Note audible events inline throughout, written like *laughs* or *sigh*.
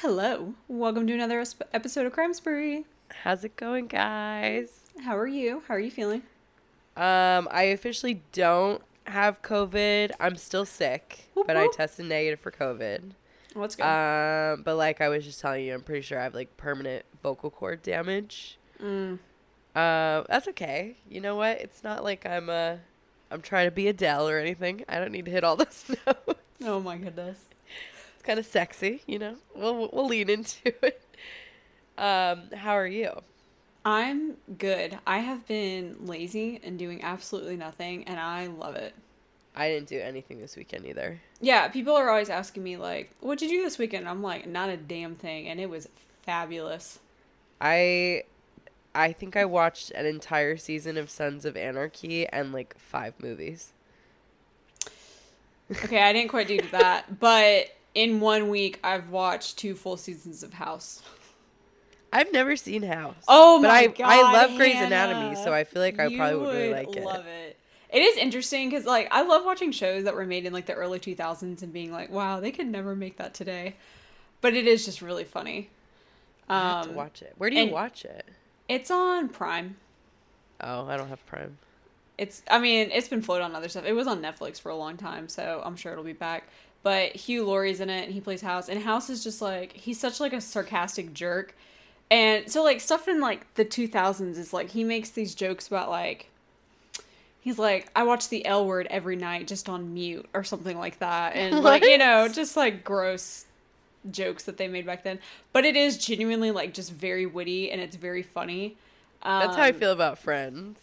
Hello. Welcome to another episode of Crime Spree. How's it going, guys? How are you? How are you feeling? Um, I officially don't have COVID. I'm still sick, Whoop but I tested negative for COVID. What's good? Um, but like I was just telling you, I'm pretty sure I have like permanent vocal cord damage. mm. Uh, that's okay. You know what? It's not like I'm uh, I'm trying to be Adele or anything. I don't need to hit all *laughs* those notes. Oh my goodness. It's kind of sexy, you know. We'll we'll lean into *laughs* it. Um, how are you? I'm good. I have been lazy and doing absolutely nothing, and I love it. I didn't do anything this weekend either. Yeah, people are always asking me, like, "What did you do this weekend? I'm like, not a damn thing, and it was fabulous. I I think I watched an entire season of Sons of Anarchy and like five movies. Okay, I didn't quite do that, but in one week, I've watched two full seasons of House. I've never seen House. Oh but my I god! I love Grey's Hannah. Anatomy, so I feel like I You probably would really like it. Love it. It is interesting because like I love watching shows that were made in like the early 2000s and being like, wow, they could never make that today. But it is just really funny. I have Um, to watch it. Where do you watch it? It's on Prime. Oh, I don't have Prime. It's I mean it's been floated on other stuff. It was on Netflix for a long time, so I'm sure it'll be back. But Hugh Laurie's in it and he plays House, and House is just like he's such like a sarcastic jerk. And so like stuff in like the 2000s is like he makes these jokes about like he's like I watch the L word every night just on mute or something like that. And *laughs* like, you know, just like gross jokes that they made back then. But it is genuinely like just very witty and it's very funny. That's how I Um, feel about Friends.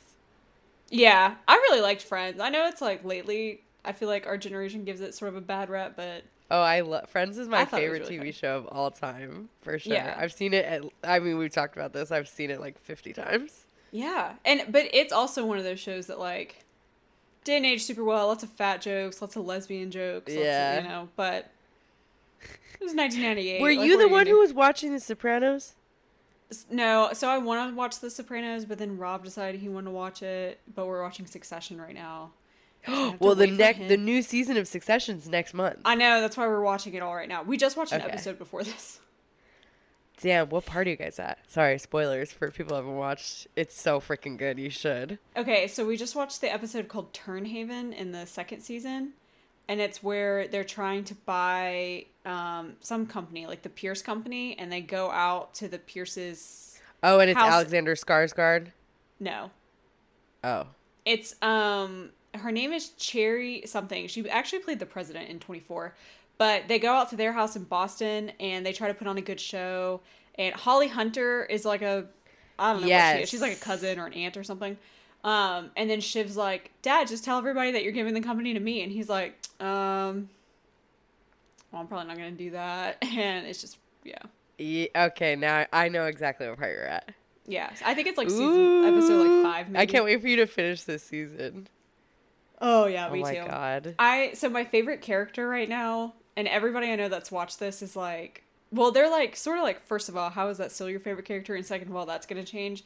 yeah, I really liked Friends. I know it's like lately, I feel like our generation gives it sort of a bad rep, but Oh, I love Friends is my thought it was favorite really TV show of all time for sure. Yeah. I've seen it. At, I mean, we've talked about this. I've seen it like fifty times. yeah, and but it's also one of those shows that like didn't age super well. Lots of fat jokes, lots of lesbian jokes. Lots Yeah. of, you know, but it was 1998. Were like, you the one who was watching The Sopranos? no? So I want to watch The Sopranos, but then Rob decided he wanted to watch it. But we're watching Succession right now. *gasps* I have to well, the next, the new season of Succession's next month. I know that's why we're watching it all right now. We just watched an Okay. episode before this. *laughs* Damn, what part are you guys at? Sorry, spoilers for people who haven't watched. It's so freaking good. You should. Okay, so we just watched the episode called Tern Haven in the second season, and it's where they're trying to buy um, some company, like the Pierce Company, and they go out to the Pierce's. Oh, and it's House- Alexander Skarsgård. No, Oh, it's um her name is Cherry something. She actually played the president in 24. But they go out to their house in Boston and they try to put on a good show. And Holly Hunter is like a I don't know what she is. She's like a cousin or an aunt or something. Um, and then Shiv's like, Dad, just tell everybody that you're giving the company to me. And he's like, um, well, I'm probably not gonna do that. *laughs* And it's just yeah. Ye- okay. Now I know exactly what part you're at. Yeah. I think it's like season episode like five maybe. I can't wait for you to finish this season. Oh yeah, oh me my too. god. I so my favorite character right now, and everybody I know that's watched this is like, well, they're like sort of like first of all, how is that still your favorite character, and second of all, that's gonna change.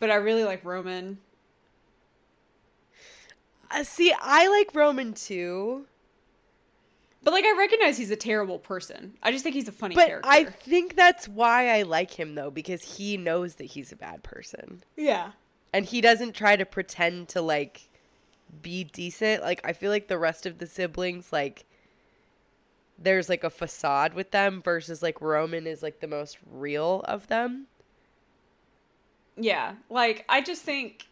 But I really like Roman. Uh, see, I like Roman too, But like I recognize he's a terrible person. I just think he's a funny but character. I think that's why I like him though because he knows that he's a bad person yeah. and he doesn't try to pretend to like be decent. Like I feel like the rest of the siblings like there's like a facade with them versus like Roman is like the most real of them. Yeah. Like I just think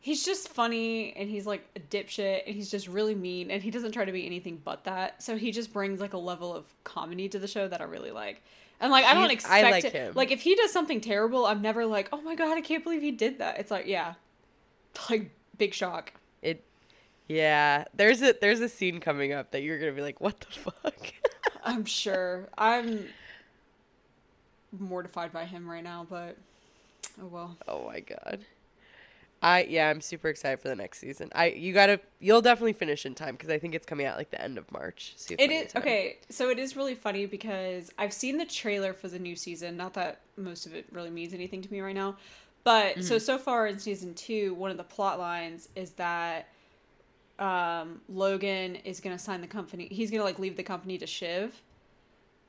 he's just funny and he's like a dipshit and he's just really mean and he doesn't try to be anything but that. So he just brings like a level of comedy to the show that I really like. And like I don't He's- I expect like it. him. Like if he does something terrible, I'm never like, "Oh my god, I can't believe he did that." It's like, yeah. *laughs* Like big shock. It yeah, there's a there's a scene coming up that you're going to be like, "What the fuck?" *laughs* I'm sure. I'm mortified by him right now, but oh well. Oh my god. I yeah, I'm super excited for the next season. I you gotta you'll definitely finish in time because I think it's coming out like the end of March. So It is okay. So it is really funny because I've seen the trailer for the new season. Not that most of it really means anything to me right now, but so so far in season two, one of the plot lines is that um, Logan is gonna sign the company. He's gonna like leave the company to Shiv,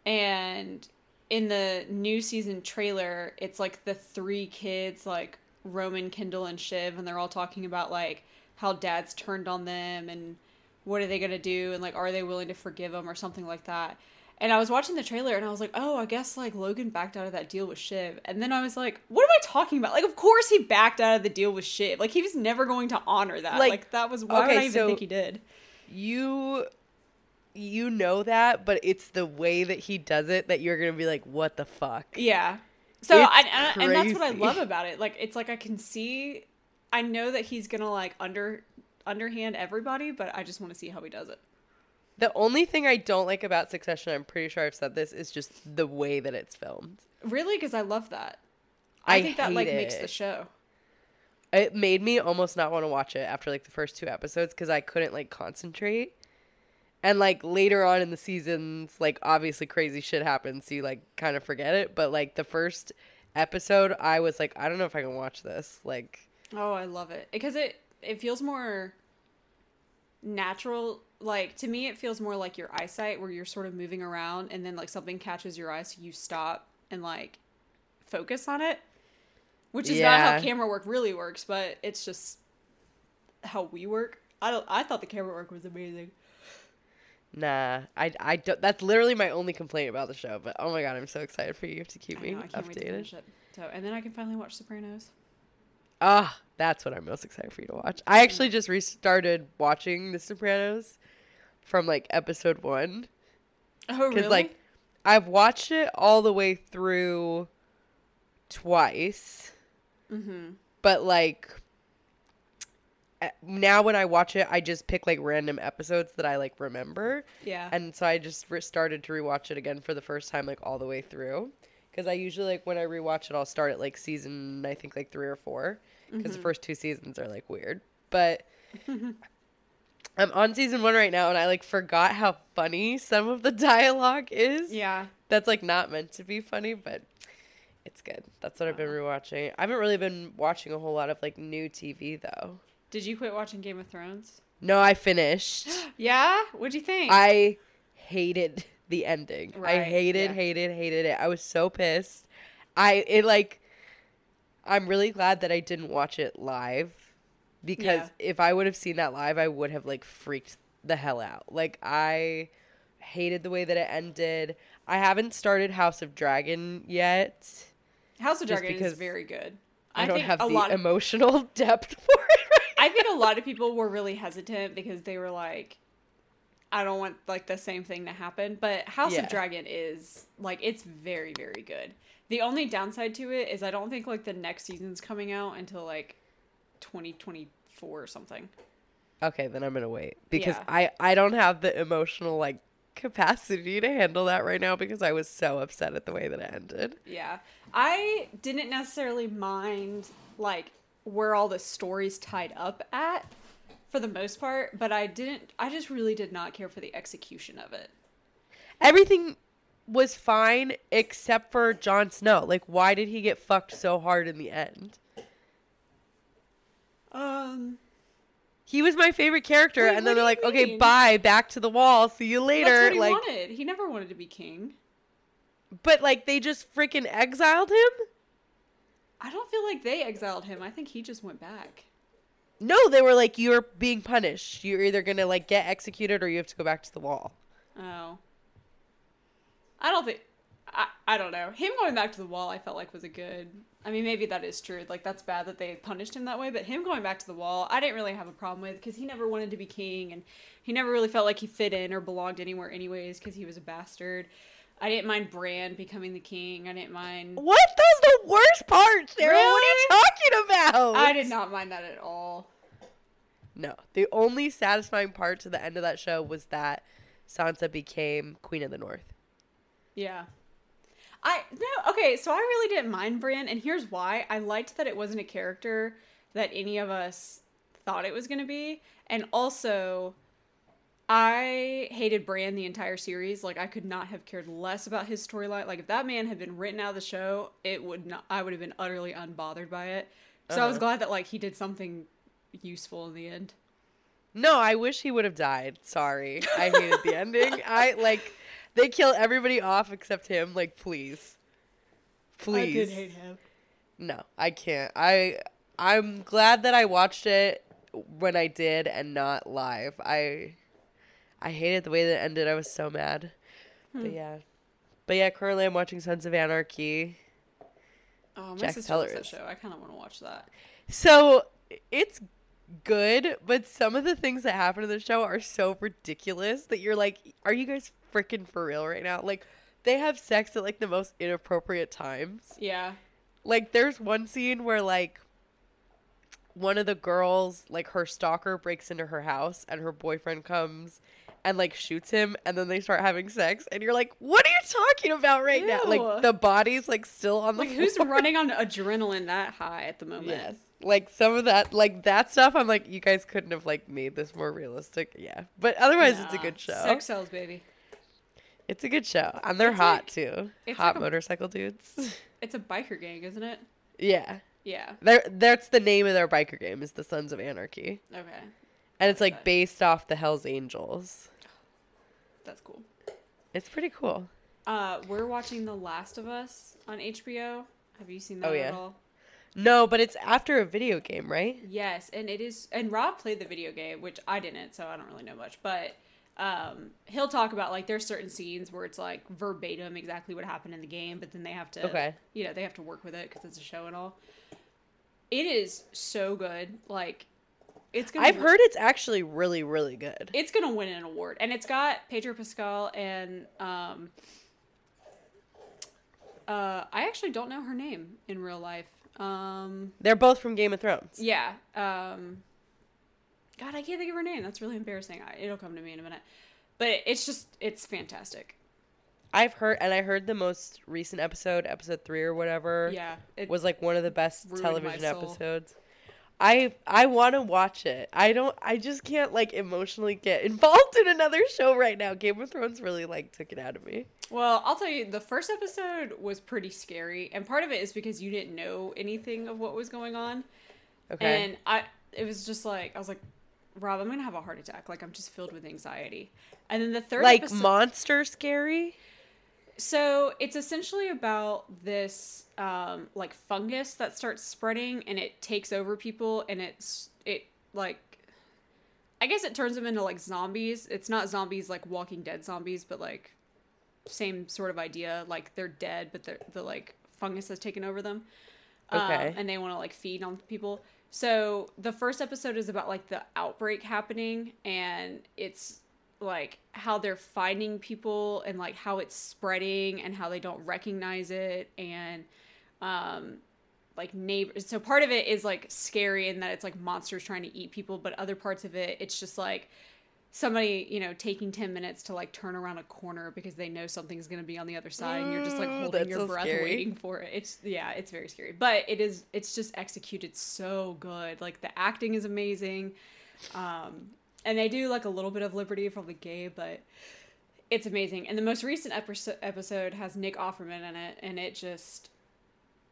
and in the new season trailer, it's like the three kids, like Roman, Kendall, and Shiv, and they're all talking about like how dad's turned on them and what are they gonna do and like are they willing to forgive him or something like that. And I was watching the trailer and I was like, oh, I guess like Logan backed out of that deal with Shiv. And then I was like, what am I talking about? Like, of course he backed out of the deal with Shiv. Like, he was never going to honor that. Like, Like, that was, why would okay, I even so- think he did? You you know that, but it's the way that he does it that you're gonna be like, what the fuck? Yeah. So, I, and, and that's what I love about it. Like, it's like I can see, I know that he's gonna like under, underhand everybody, but I just want to see how he does it. The only thing I don't like about Succession, I'm pretty sure I've said this, is just the way that it's filmed. Really? Because I love that. I, I think that like hate makes the show. It made me almost not want to watch it after like the first two episodes because I couldn't like concentrate. And like later on in the seasons, like obviously crazy shit happens, so you like kind of forget it. But like the first episode, I was like, I don't know if I can watch this. Like, Oh, I love it because it it feels more natural. Like to me, it feels more like your eyesight, where you're sort of moving around, and then like something catches your eye, so you stop and like focus on it. Which is not how camera work really works, but it's just how we work. I don't. I thought the camera work was amazing. nah, I I don't. That's literally my only complaint about the show. But oh my god, I'm so excited for you to keep me know, I can't wait to updated. So, and then I can finally watch Sopranos. Ah, that's what I'm most excited for you to watch. I actually just restarted watching The Sopranos from like episode one. Oh, really. Because, like, I've watched it all the way through twice, mm-hmm. but like, eh, now when I watch it, I just pick like random episodes that I like remember. Yeah. And so I just re- started to rewatch it again for the first time, like all the way through. Because I usually, like, when I rewatch it, I'll start at like season, I think like three or four. Because the mm-hmm. first two seasons are like weird. But *laughs* I'm on season one right now, and I like forgot how funny some of the *laughs* dialogue is. yeah. That's like not meant to be funny, but it's good. That's what I've been uh-huh. rewatching. I haven't really been watching a whole lot of like new TV though. Did you quit watching Game of Thrones? No, I finished. *gasps* Yeah. What'd you think? I hated the ending. I hated, yeah. hated, hated it. I was so pissed. I it like I'm really glad that I didn't watch it live because Yeah. if I would have seen that live, I would have like freaked the hell out. Like I hated the way that it ended. I haven't started House of Dragon yet. House of Dragon is very good. I, don't think have a the lot of, emotional *laughs* depth for it. Right *laughs* I think a lot of people were really hesitant because they were like, I don't want like the same thing to happen. But House Yeah. of Dragon is like it's very very good. The only downside to it is I don't think like the next season's coming out until like 2024 or something. Okay, then I'm gonna wait because Yeah. I I don't have the emotional like capacity to handle that right now because I was so upset at the way that it ended. Yeah. I didn't necessarily mind like where all the stories tied up at for the most part, but I didn't I just really did not care for the execution of it. Everything was fine except for Jon Snow. Like, why did he get fucked so hard in the end? Um He was my favorite character, Wait, and then they're like, "Okay, bye, back to the wall. See you later." what he Like, wanted. He never wanted to be king. but like they just freaking exiled him. I don't feel like they exiled him. I think he just went back. No, they were like, "You're being punished. You're either gonna like get executed or you have to go back to the wall." Oh. I don't think I, I don't know. Him going back to the wall I felt like was a good I mean maybe that is true. Like that's bad that they punished him that way, but him going back to the wall I didn't really have a problem with cuz he never wanted to be king and he never really felt like he fit in or belonged anywhere anyways cuz he was a bastard. I didn't mind Bran becoming the king. I didn't mind What? Was the worst parts, Sarah. What are you Really? talking about? I did not mind that at all. No, the only satisfying part to the end of that show was that Sansa became Queen of the North. Yeah. I no okay, so I really didn't mind Bran, and here's why. I liked that it wasn't a character that any of us thought it was gonna be. And also I hated Bran the entire series. Like I could not have cared less about his storyline. Like if that man had been written out of the show, it would not I would have been utterly unbothered by it. So I was Uh-huh. glad that like he did something useful in the end. No, I wish he would have died. Sorry. I hated the ending. I like They kill everybody off except him. Like, please, please. I did hate him. No, I can't. I I'm glad that I watched it when I did and not live. I I hated the way that it ended. I was so mad. But hmm. yeah. But yeah, currently I'm watching Sons of Anarchy. Oh, my Jax sister Teller loves that show. I kind of want to watch that. So it's good, but some of the things that happen in the show are so ridiculous that you're like, are you guys freaking for real right now? Like, they have sex at like the most inappropriate times. Yeah. Like, there's one scene where like one of the girls, like her stalker, breaks into her house and her boyfriend comes and like shoots him and then they start having sex and you're like what are you talking about right now like the body's like still on the Like, who's running on adrenaline that high at the moment? Yes. Like some of that, like that stuff, I'm like, you guys couldn't have like made this more realistic. Yeah, but otherwise, it's a good show. Sex sells, baby. It's a good show, and they're It's hot like- too. it's Hot like a- motorcycle dudes. *laughs* It's a biker gang, isn't it? yeah, Yeah. they're, that's the name of their biker game is the Sons of Anarchy, Okay. and it's like based off the Hell's Angels. That's cool. It's pretty cool. Uh, we're watching The Last of Us on HBO. Have you seen that Oh, at yeah. all? No, but it's after a video game, right? Yes, and it is. And Rob played the video game, which I didn't, so I don't really know much. But um, he'll talk about like there's certain scenes where it's like verbatim exactly what happened in the game, but then they have to, Okay. you know, they have to work with it because it's a show and all. It is so good. Like, it's gonna. I've win- heard it's actually really, really good. it's gonna win an award, and it's got Pedro Pascal and um. Uh, I actually don't know her name in real life. Um, They're both from Game of Thrones. yeah. Um, God, I can't think of her name. That's really embarrassing. I, it'll come to me in a minute. But it's just, it's fantastic. I've heard, and I heard the most recent episode, episode three or whatever. Yeah. It, was like one of the best ruined my television soul. episodes. I I want to watch it. I don't. I just can't like emotionally get involved in another show right now. Game of Thrones really like took it out of me. well, I'll tell you, the first episode was pretty scary. And part of it is because you didn't know anything of what was going on. Okay. And I, it was just like, I was like, Rob, I'm going to have a heart attack. Like, I'm just filled with anxiety. And then the third like episode. monster scary. So it's essentially about this um, like fungus that starts spreading and it takes over people and it's it like I guess it turns them into like zombies. It's not zombies like Walking Dead zombies, but like same sort of idea. Like they're dead, but they're the like fungus has taken over them. Um, Okay. and they want to like feed on people. So the first episode is about like the outbreak happening and it's like how they're finding people and like how it's spreading and how they don't recognize it and um like neighbors so part of it is like scary in that it's like monsters trying to eat people but other parts of it it's just like somebody you know taking 10 minutes to like turn around a corner because they know something's going to be on the other side and you're just like holding that's your so breath scary. waiting for it it's yeah it's very scary but it is it's just executed so good like the acting is amazing um and they do like a little bit of liberty from the gay but it's amazing and the most recent episode has nick offerman in it and it just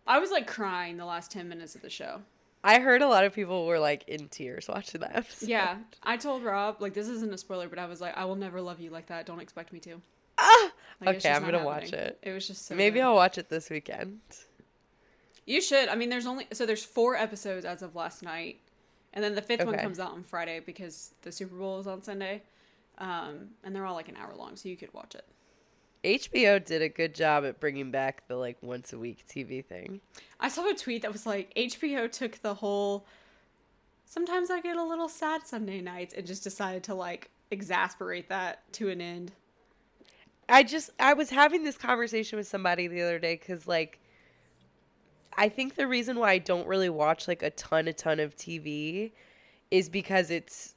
i was like crying the last 10 minutes of the show I heard a lot of people were like in tears *laughs* watching that episode. yeah i told rob like this isn't a spoiler but i was like i will never love you like that don't expect me to Ah! Like, okay, I'm gonna watch it. it was just so Maybe good. I'll watch it this weekend. you should i mean there's only so there's four episodes as of last night and then the fifth one comes out on friday because the super bowl is on sunday um, and they're all like an hour long so you could watch it HBO did a good job at bringing back the like once a week TV thing. I saw a tweet that was like HBO took the whole sometimes I get a little sad Sunday nights and just decided to like exasperate that to an end. I just I was having this conversation with somebody the other day cuz like I think the reason why I don't really watch like a ton a ton of TV is because it's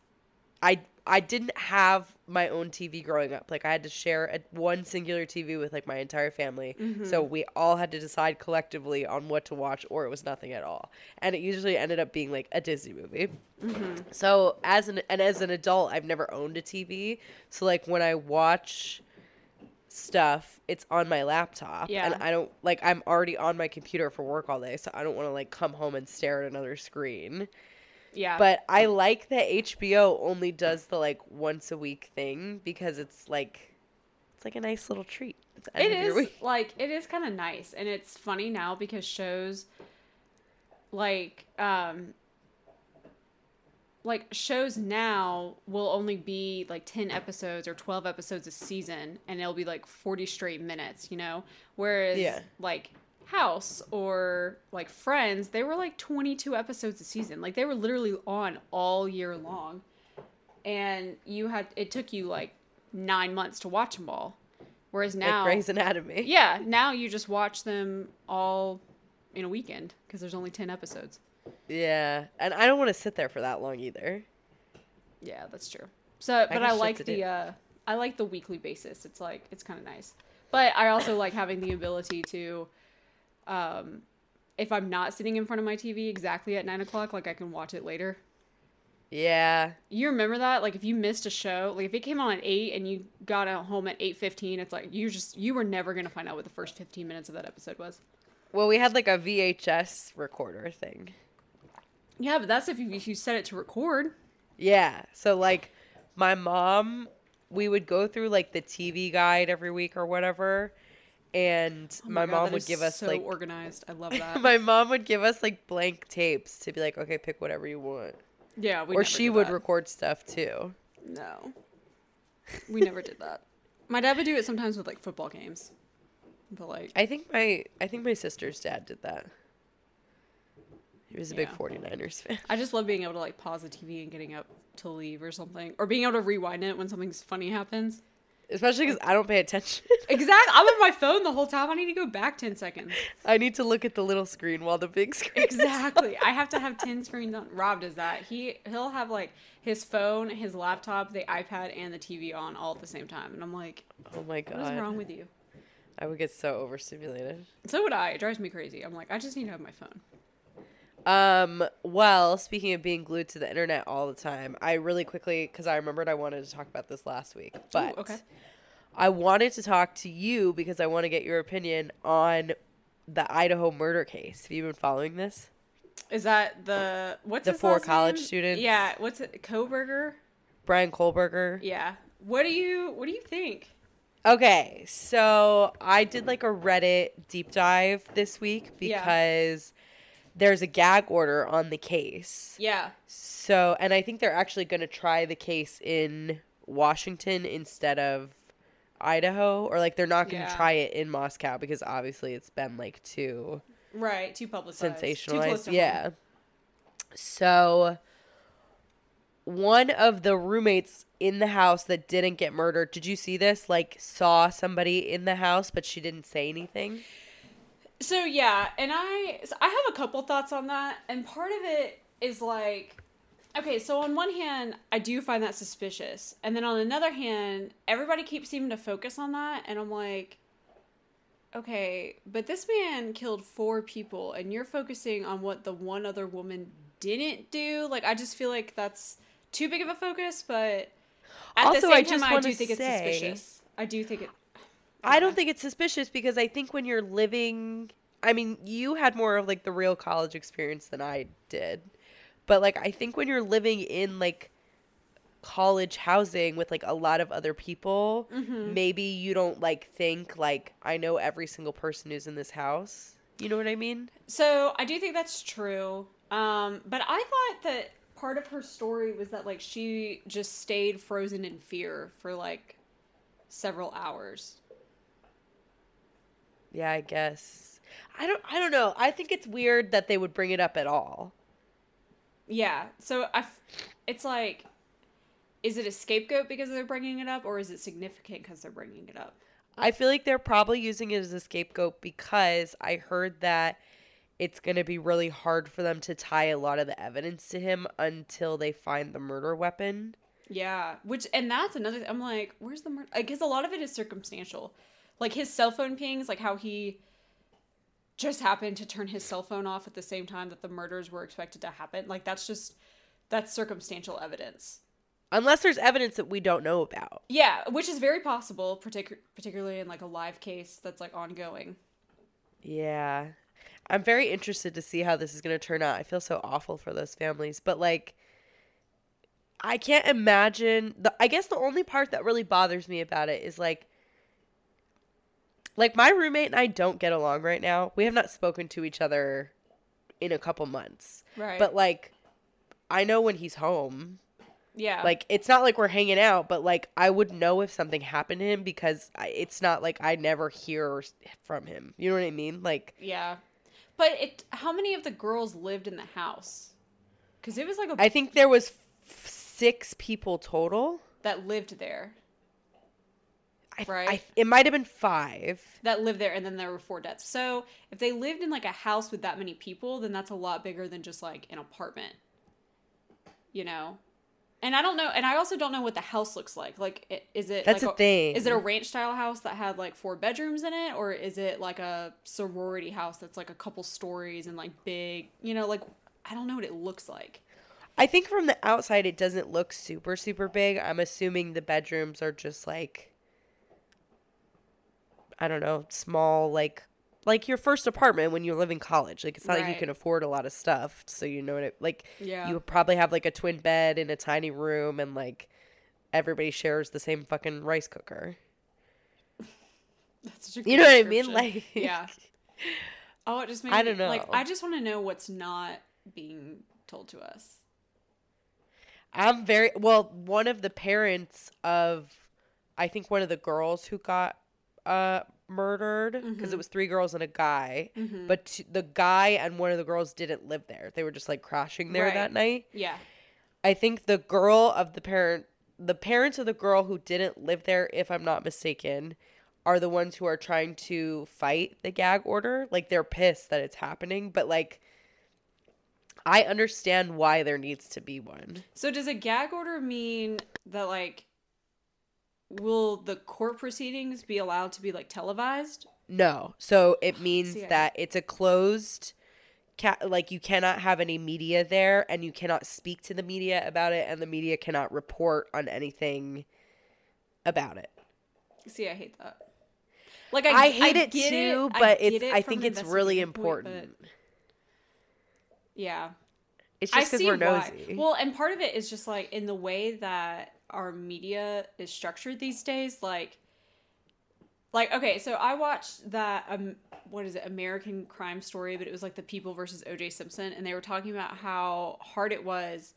I I didn't have my own TV growing up. Like I had to share a, one singular TV with like my entire family. So mm-hmm. we all had to decide collectively on what to watch or it was nothing at all. And it usually ended up being like a Disney movie. Mm-hmm. So as an and as an adult, I've never owned a TV. So like when I watch stuff, it's on my laptop, Yeah. and I don't like I'm already on my computer for work all day, so I don't want to like come home and stare at another screen. Yeah. But I like that HBO only does the like once a week thing because it's like it's like a nice little treat. It end of your is *laughs* like it is kind of nice, and it's funny now because shows like um like shows now will only be like 10 episodes or 12 episodes a season and it'll be like 40 straight minutes you know whereas Yeah. like house or like friends they were like 22 episodes a season like they were literally on all year long and you had it took you like nine months to watch them all whereas now like Grey's Anatomy. yeah, now you just watch them all in a weekend because there's only 10 episodes. Yeah, and I don't want to sit there for that long either. Yeah, that's true. So, but can I, like the uh I like the weekly basis. It's like it's kind of nice. But I also like having the ability to um if I'm not sitting in front of my TV exactly at nine o'clock, like I can watch it later. Yeah, You remember that? Like if you missed a show, like if it came on at eight and you got out home at eight fifteen, it's like you just you were never gonna find out what the first fifteen minutes of that episode was. well, we had like a VHS recorder thing. Yeah, but that's if you, if you set it to record. Yeah, so like my mom, we would go through like the TV guide every week or whatever, and Oh my, God, mom would give us so like organized. I love *laughs* that. my mom would give us like blank tapes to be like, okay, pick whatever you want, yeah, or she would record stuff too. No, we never did that. My dad would do it sometimes with like football games, but like I think my I think my sister's dad did that. He was a big Yeah. 49ers fan. I just love being able to like pause the TV and getting up to leave or something, or being able to rewind it when something funny happens. Especially because I don't pay attention. *laughs* Exactly. I'm on my phone the whole time. I need to go back ten seconds. I need to look at the little screen while the big screen. is Exactly. I have to have ten screens on. Rob does that. He he'll have like his phone, his laptop, the iPad, and the TV on all at the same time, and I'm like, Oh my god, what is wrong with you? I would get so overstimulated. So would I. It drives me crazy. I'm like, I just need to have my phone. Um, well, speaking of being glued to the internet all the time, I really quickly because I remembered I wanted to talk about this last week, but okay. I wanted to talk to you because I want to get your opinion on the Idaho murder case. Have you been following this? Is that the what's The four college name? students? Yeah, what's it? Kohberger. Bryan Kohberger. Yeah. What do you What do you think? Okay, so I did like a Reddit deep dive this week Yeah. There's a gag order on the case. Yeah. So, and I think they're actually going to try the case in Washington instead of Idaho, or like they're not going to Yeah. try it in Moscow because obviously it's been like too Right. Too publicized. Too close sensationalized. to home. Yeah. So, one of the roommates in the house that didn't get murdered, did you see this? Like, saw somebody in the house, but she didn't say anything. So yeah, and I so I have a couple thoughts on that, and part of it is like, okay, so on one hand, I do find that suspicious, and then on another hand, everybody keeps seeming to focus on that, and I'm like, okay, but this man killed four people, and you're focusing on what the one other woman didn't do. Like, I just feel like that's too big of a focus, but at Also, the same I time, just I do think it's say- suspicious. I do think it. I don't think it's suspicious because I think when you're living, I mean, you had more of like the real college experience than I did. But like, I think when you're living in like college housing with like a lot of other people, Mm-hmm. maybe you don't like think like, I know every single person who's in this house. You know what I mean? So I do think that's true. Um, but I thought that part of her story was that like she just stayed frozen in fear for like several hours. Yeah, I guess. I don't I don't know. I think it's weird that they would bring it up at all. Yeah. So I, f- it's like, is it a scapegoat because they're bringing it up, or is it significant because they're bringing it up? I feel like they're probably using it as a scapegoat because I heard that it's going to be really hard for them to tie a lot of the evidence to him until they find the murder weapon. Yeah. Which and that's another. I'm like, where's the murder? Because a lot of it is circumstantial, like his cell phone pings, like how he just happened to turn his cell phone off at the same time that the murders were expected to happen. Like that's just that's circumstantial evidence. Unless there's evidence that we don't know about. Yeah, which is very possible, partic- particularly in like a live case that's like ongoing. Yeah. I'm very interested to see how this is going to turn out. I feel so awful for those families, but like I can't imagine the I guess the only part that really bothers me about it is like like my roommate and I don't get along right now. We have not spoken to each other in a couple months. Right. But like I know when he's home. yeah. Like it's not like we're hanging out, but like I would know if something happened to him because I, it's not like I never hear from him. You know what I mean? Like yeah. But it how many of the girls lived in the house? Cuz it was like a I think there was f- 6 people total. that lived there. I, Right. I, it might have been 5. That lived there and then there were four deaths. So, if they lived in like a house with that many people, then that's a lot bigger than just like an apartment. You know? And I don't know, and I also don't know what the house looks like. Like, is it That's like the thing. Is it a ranch style house that had like four bedrooms in it, or is it like a sorority house that's like a couple stories and like big? You know, like I don't know what it looks like. I think from the outside it doesn't look super super big. I'm assuming the bedrooms are just like I don't know, small like like your first apartment when you live in college. Like it's not like you can afford a lot of stuff, so you know what it like Yeah. you probably have like a twin bed in a tiny room and like everybody shares the same fucking rice cooker. That's such a You know what I mean? Like *laughs* yeah. Oh, it just made I me- don't Like know. I just want to know what's not being told to us. I'm very well. One of the parents of, I think one of the girls who got uh murdered because it was three girls and a guy, Mhm. but t- the guy and one of the girls didn't live there. They were just like crashing there Right. that night. Yeah. I think the girl of the parent, the parents of the girl who didn't live there, if I'm not mistaken, are the ones who are trying to fight the gag order. Like they're pissed that it's happening, but like. I understand why there needs to be one. So does a gag order mean that like will the court proceedings be allowed to be like televised? No. So it oh, means See, I- that it's a closed ca- like you cannot have any media there and you cannot speak to the media about it and the media cannot report on anything about it. See, I hate that. Like I, I hate it get too, I but get it's it I think it's really investigative point, important. yeah. It's I just see we're why. nosy. Well, and part of it is just like in the way that our media is structured these days, like like okay, so I watched that um what is it, American Crime Story, but it was like the People versus OJ Simpson and they were talking about how hard it was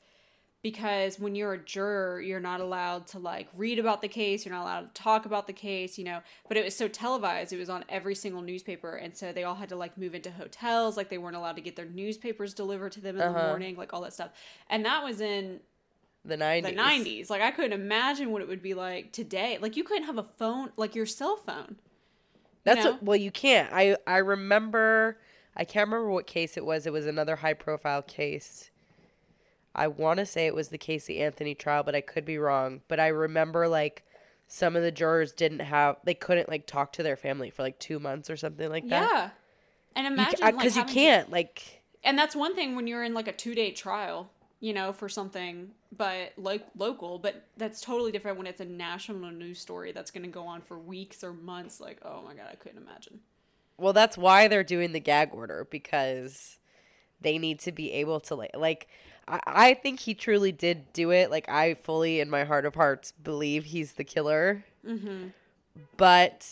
because when you're a juror, you're not allowed to like read about the case, you're not allowed to talk about the case, you know. But it was so televised, it was on every single newspaper, and so they all had to like move into hotels, like they weren't allowed to get their newspapers delivered to them in the Uh-huh. morning, like all that stuff. And that was in the 90s. the 90s. Like I couldn't imagine what it would be like today. Like you couldn't have a phone, like your cell phone. That's know? what, well, you can't. I I remember. I can't remember what case it was. It was another high profile case. I want to say it was the Casey Anthony trial, but I could be wrong. But I remember like some of the jurors didn't have. They couldn't like talk to their family for like two months or something like that. Yeah. And imagine because like, you can't like. and that's one thing when you're in like a two day trial, you know, for something, but like local. But that's totally different when it's a national news story that's going to go on for weeks or months. Like, oh my god, I couldn't imagine. Well, that's why they're doing the gag order because they need to be able to like like. I, I think he truly did do it. Like I fully, in my heart of hearts, believe he's the killer. Mm-hmm. but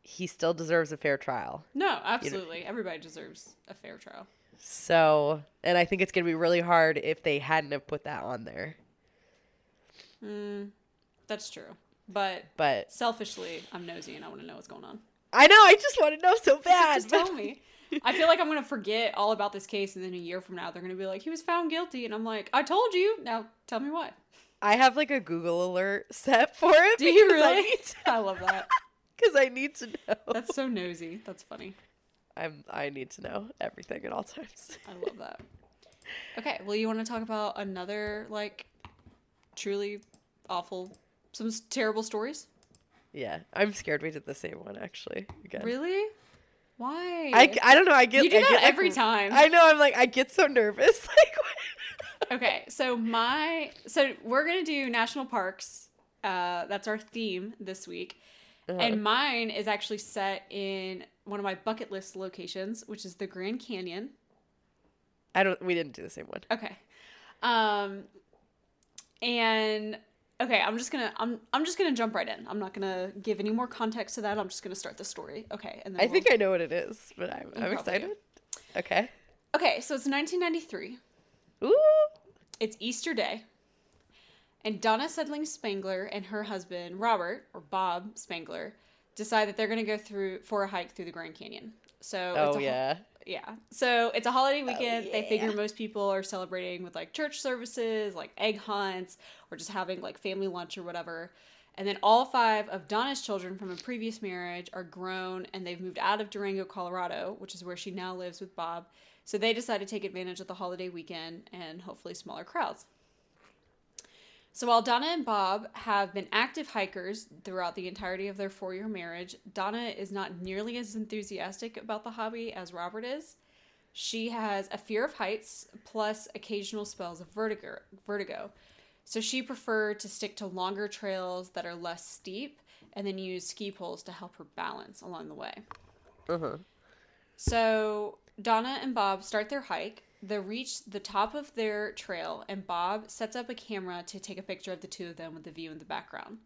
he still deserves a fair trial. No, absolutely. Everybody deserves a fair trial. So, and I think it's going to be really hard if they hadn't have put that on there. Mm, that's true. But But selfishly, I'm nosy and I want to know what's going on. I know, I just want to know so *laughs* bad. Just tell me. I feel like I'm gonna forget all about this case, and then a year from now, they're gonna be like, "He was found guilty," and I'm like, "I told you." Now, tell me what. I have like a Google alert *laughs* set for it. Do you because I really? to- *laughs* I love that. Because I need to know. That's so nosy. That's funny. I'm. I need to know everything at all times. I love that. Okay, well, you want to talk about another like truly awful, some terrible stories? Yeah, I'm scared we did the same one actually. Again. Really? Why? I, I don't know. I get you do I that get, like, every time. I know. I'm like I get so nervous. *laughs* Like. okay, so my so we're gonna do national parks. Uh, that's our theme this week, Uh-huh. and mine is actually set in one of my bucket list locations, which is the Grand Canyon. I don't. We didn't do the same one. Okay, um, and Okay, I'm just gonna I'm I'm just gonna jump right in. I'm not gonna give any more context to that. I'm just gonna start the story. Okay, and then I we'll- think I know what it is, but I'm, I'm excited. Okay. Okay, so it's 1993. Ooh. It's Easter Day. And Donna Sundling Spangler and her husband, Robert, or Bob Spangler, decide that they're going to go through for a hike through the Grand Canyon. So Oh yeah. yeah. So it's a holiday oh, weekend. They figure most people are celebrating with like church services, like egg hunts, or just having like family lunch or whatever. And then all five of Donna's children from a previous marriage are grown and they've moved out of Durango, Colorado, which is where she now lives with Bob. So they decide to take advantage of the holiday weekend and hopefully smaller crowds. So while Donna and Bob have been active hikers throughout the entirety of their four year marriage, Donna is not nearly as enthusiastic about the hobby as Robert is. She has a fear of heights plus occasional spells of vertigo. vertigo. So she preferred to stick to longer trails that are less steep and then use ski poles to help her balance along the way. Uh huh. So Donna and Bob start their hike. They reach the top of their trail, and Bob sets up a camera to take a picture of the two of them with the view in the background.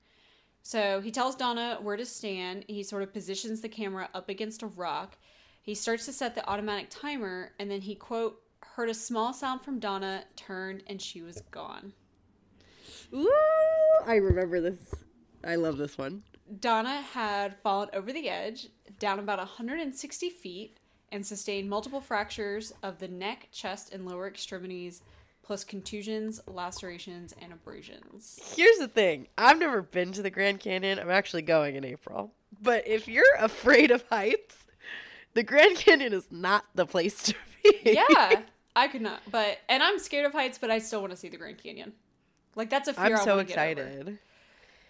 So he tells Donna where to stand. He sort of positions the camera up against a rock. He starts to set the automatic timer, and then he, quote, heard a small sound from Donna, turned, and she was gone. Ooh. I remember this. I love this one. Donna had fallen over the edge, down about 160 feet, and sustained multiple fractures of the neck, chest, and lower extremities, plus contusions, lacerations, and abrasions. Here's the thing. I've never been to the Grand Canyon. I'm actually going in April. But if you're *laughs* afraid of heights, the Grand Canyon is not the place to be. Yeah, *laughs* I could not. But and I'm scared of heights, but I still want to see the Grand Canyon. Like that's a fear I'm so wanna get over. excited.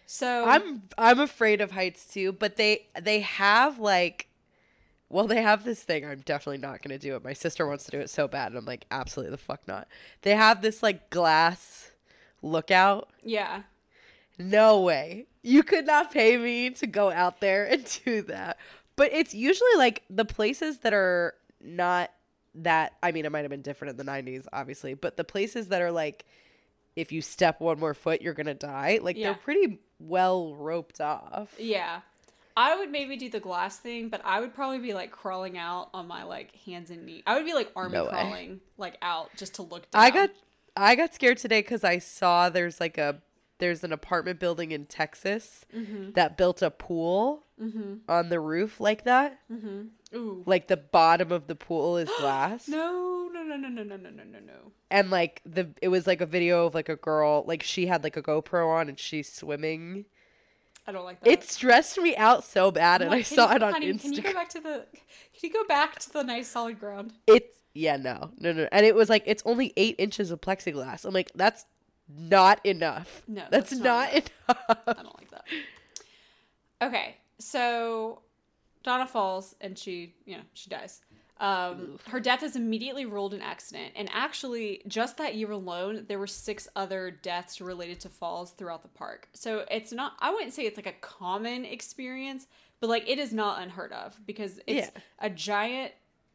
So I'm I'm afraid of heights too, but they they have like well, they have this thing. I'm definitely not going to do it. My sister wants to do it so bad, and I'm like, absolutely the fuck not. They have this like glass lookout. yeah, No way. You could not pay me to go out there and *laughs* do that. But it's usually like the places that are not that I mean, it might have been different in the 90s obviously, but the places that are like if you step one more foot you're going to die, like Yeah. they're pretty well roped off. yeah. I would maybe do the glass thing, but I would probably be like crawling out on my like hands and knees. I would be like army No way. crawling like out just to look down. I got I got scared today cuz I saw there's like a there's an apartment building in Texas Mm-hmm. that built a pool on the roof like that. Ooh. Like the bottom of the pool is *gasps* glass. No, no, no, no, no, no, no, no, no, no. and like the it was like a video of like a girl like she had like a GoPro on and she's swimming. I don't like that. It stressed me out so bad, and What? I saw you- it on honey, Can you go back to the? Can you go back to the nice solid ground? It's yeah, no, no, no, and it was like it's only eight inches of plexiglass. I'm like, that's not enough. No, that's, that's not, not enough. I don't like that. Okay, so Donna falls and she, you know, she dies. Um, her death is immediately ruled an accident, and actually, just that year alone, there were six other deaths related to falls throughout the park. So it's not, I wouldn't say it's like a common experience, but like it is not unheard of because it's Yeah. a giant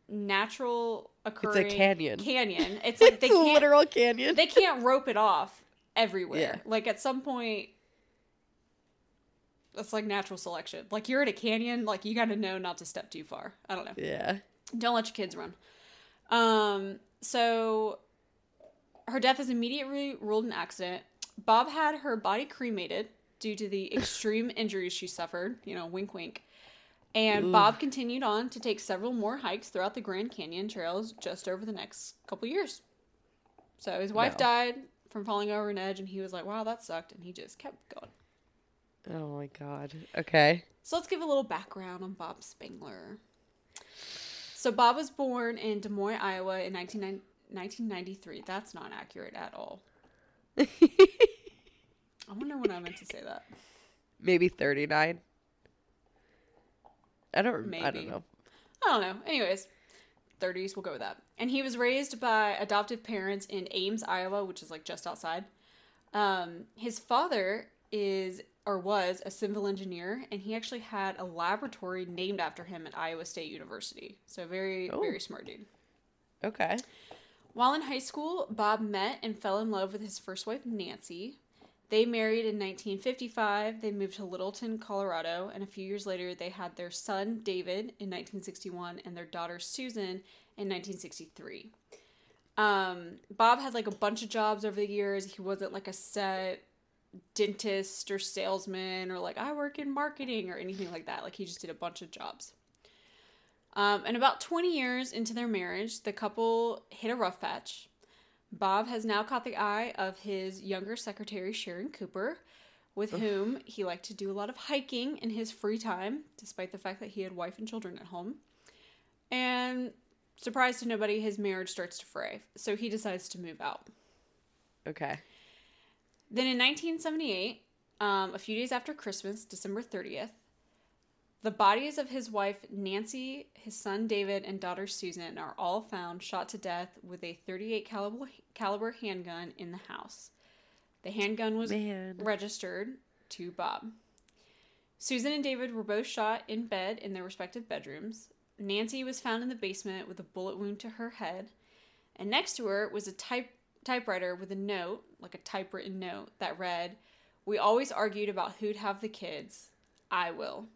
natural occurring canyon. Canyon. *laughs* It's like they it's a can't literal canyon. they can't rope it off everywhere. Yeah. Like at some point, that's like natural selection. Like you're at a canyon, like you got to know not to step too far. I don't know. yeah. Don't let your kids run. Um. So her death is immediately ruled an accident. Bob had her body cremated due to the *laughs* extreme injuries she suffered. You know, wink, wink. And Bob continued on to take several more hikes throughout the Grand Canyon trails just over the next couple years. So his wife No. died from falling over an edge, and he was like, "Wow, that sucked," and he just kept going. Oh my god. Okay. So let's give a little background on Bob Spangler. So Bob was born in Des Moines, Iowa in 19, 1993. That's not accurate at all. *laughs* I wonder when I meant to say that. Maybe 39. I don't. I don't know. I don't know. Anyways, 30s, we'll go with that. And he was raised by adoptive parents in Ames, Iowa, which is like just outside. Um, his father is or was a civil engineer, and he actually had a laboratory named after him at Iowa State University. So very, Oh. very smart dude. Okay. While in high school, Bob met and fell in love with his first wife, Nancy. They married in 1955. They moved to Littleton, Colorado, and a few years later, they had their son David in 1961 and their daughter Susan in 1963. Um, Bob had like a bunch of jobs over the years. He wasn't like a set dentist or salesman or like I work in marketing or anything like that. Like he just did a bunch of jobs. Um, and about 20 years into their marriage, the couple hit a rough patch. Bob has now caught the eye of his younger secretary, Sharon Cooper, with whom he liked to do a lot of hiking in his free time, despite the fact that he had wife and children at home. And surprise to nobody, his marriage starts to fray. So he decides to move out. Okay. Then in 1978, um, a few days after Christmas, December 30th, the bodies of his wife Nancy, his son David, and daughter Susan are all found shot to death with a 38 caliber, caliber handgun in the house. The handgun was Man. registered to Bob. Susan and David were both shot in bed in their respective bedrooms. Nancy was found in the basement with a bullet wound to her head, and next to her was a type typewriter with a note, like a typewritten note that read, "We always argued about who'd have the kids. I will."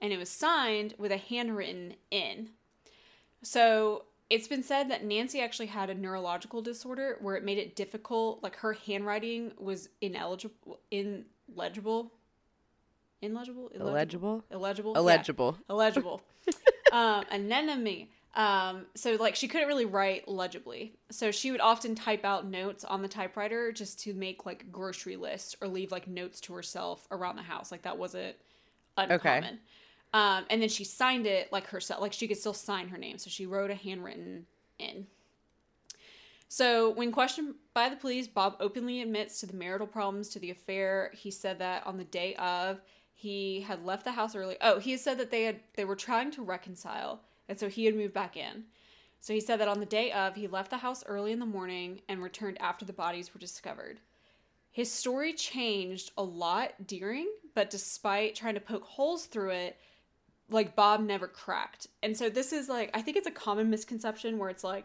And it was signed with a handwritten N. So it's been said that Nancy actually had a neurological disorder where it made it difficult, like her handwriting was ineligible, illegible, illegible, Illegible? illegible, Yeah Illegible. illegible. *laughs* um, anemone. Um, so like she couldn't really write legibly. So she would often type out notes on the typewriter just to make like grocery lists or leave like notes to herself around the house. Like that wasn't uncommon. Okay. Um, and then she signed it like herself. Like she could still sign her name. So she wrote a handwritten in. So, when questioned by the police, Bob openly admits to the marital problems to the affair. He said that on the day of, he had left the house early. Oh, he said that they had they were trying to reconcile, and so he had moved back in. So he said that on the day of, he left the house early in the morning and returned after the bodies were discovered. His story changed a lot during, but despite trying to poke holes through it, like Bob never cracked. And so this is like I think it's a common misconception where it's like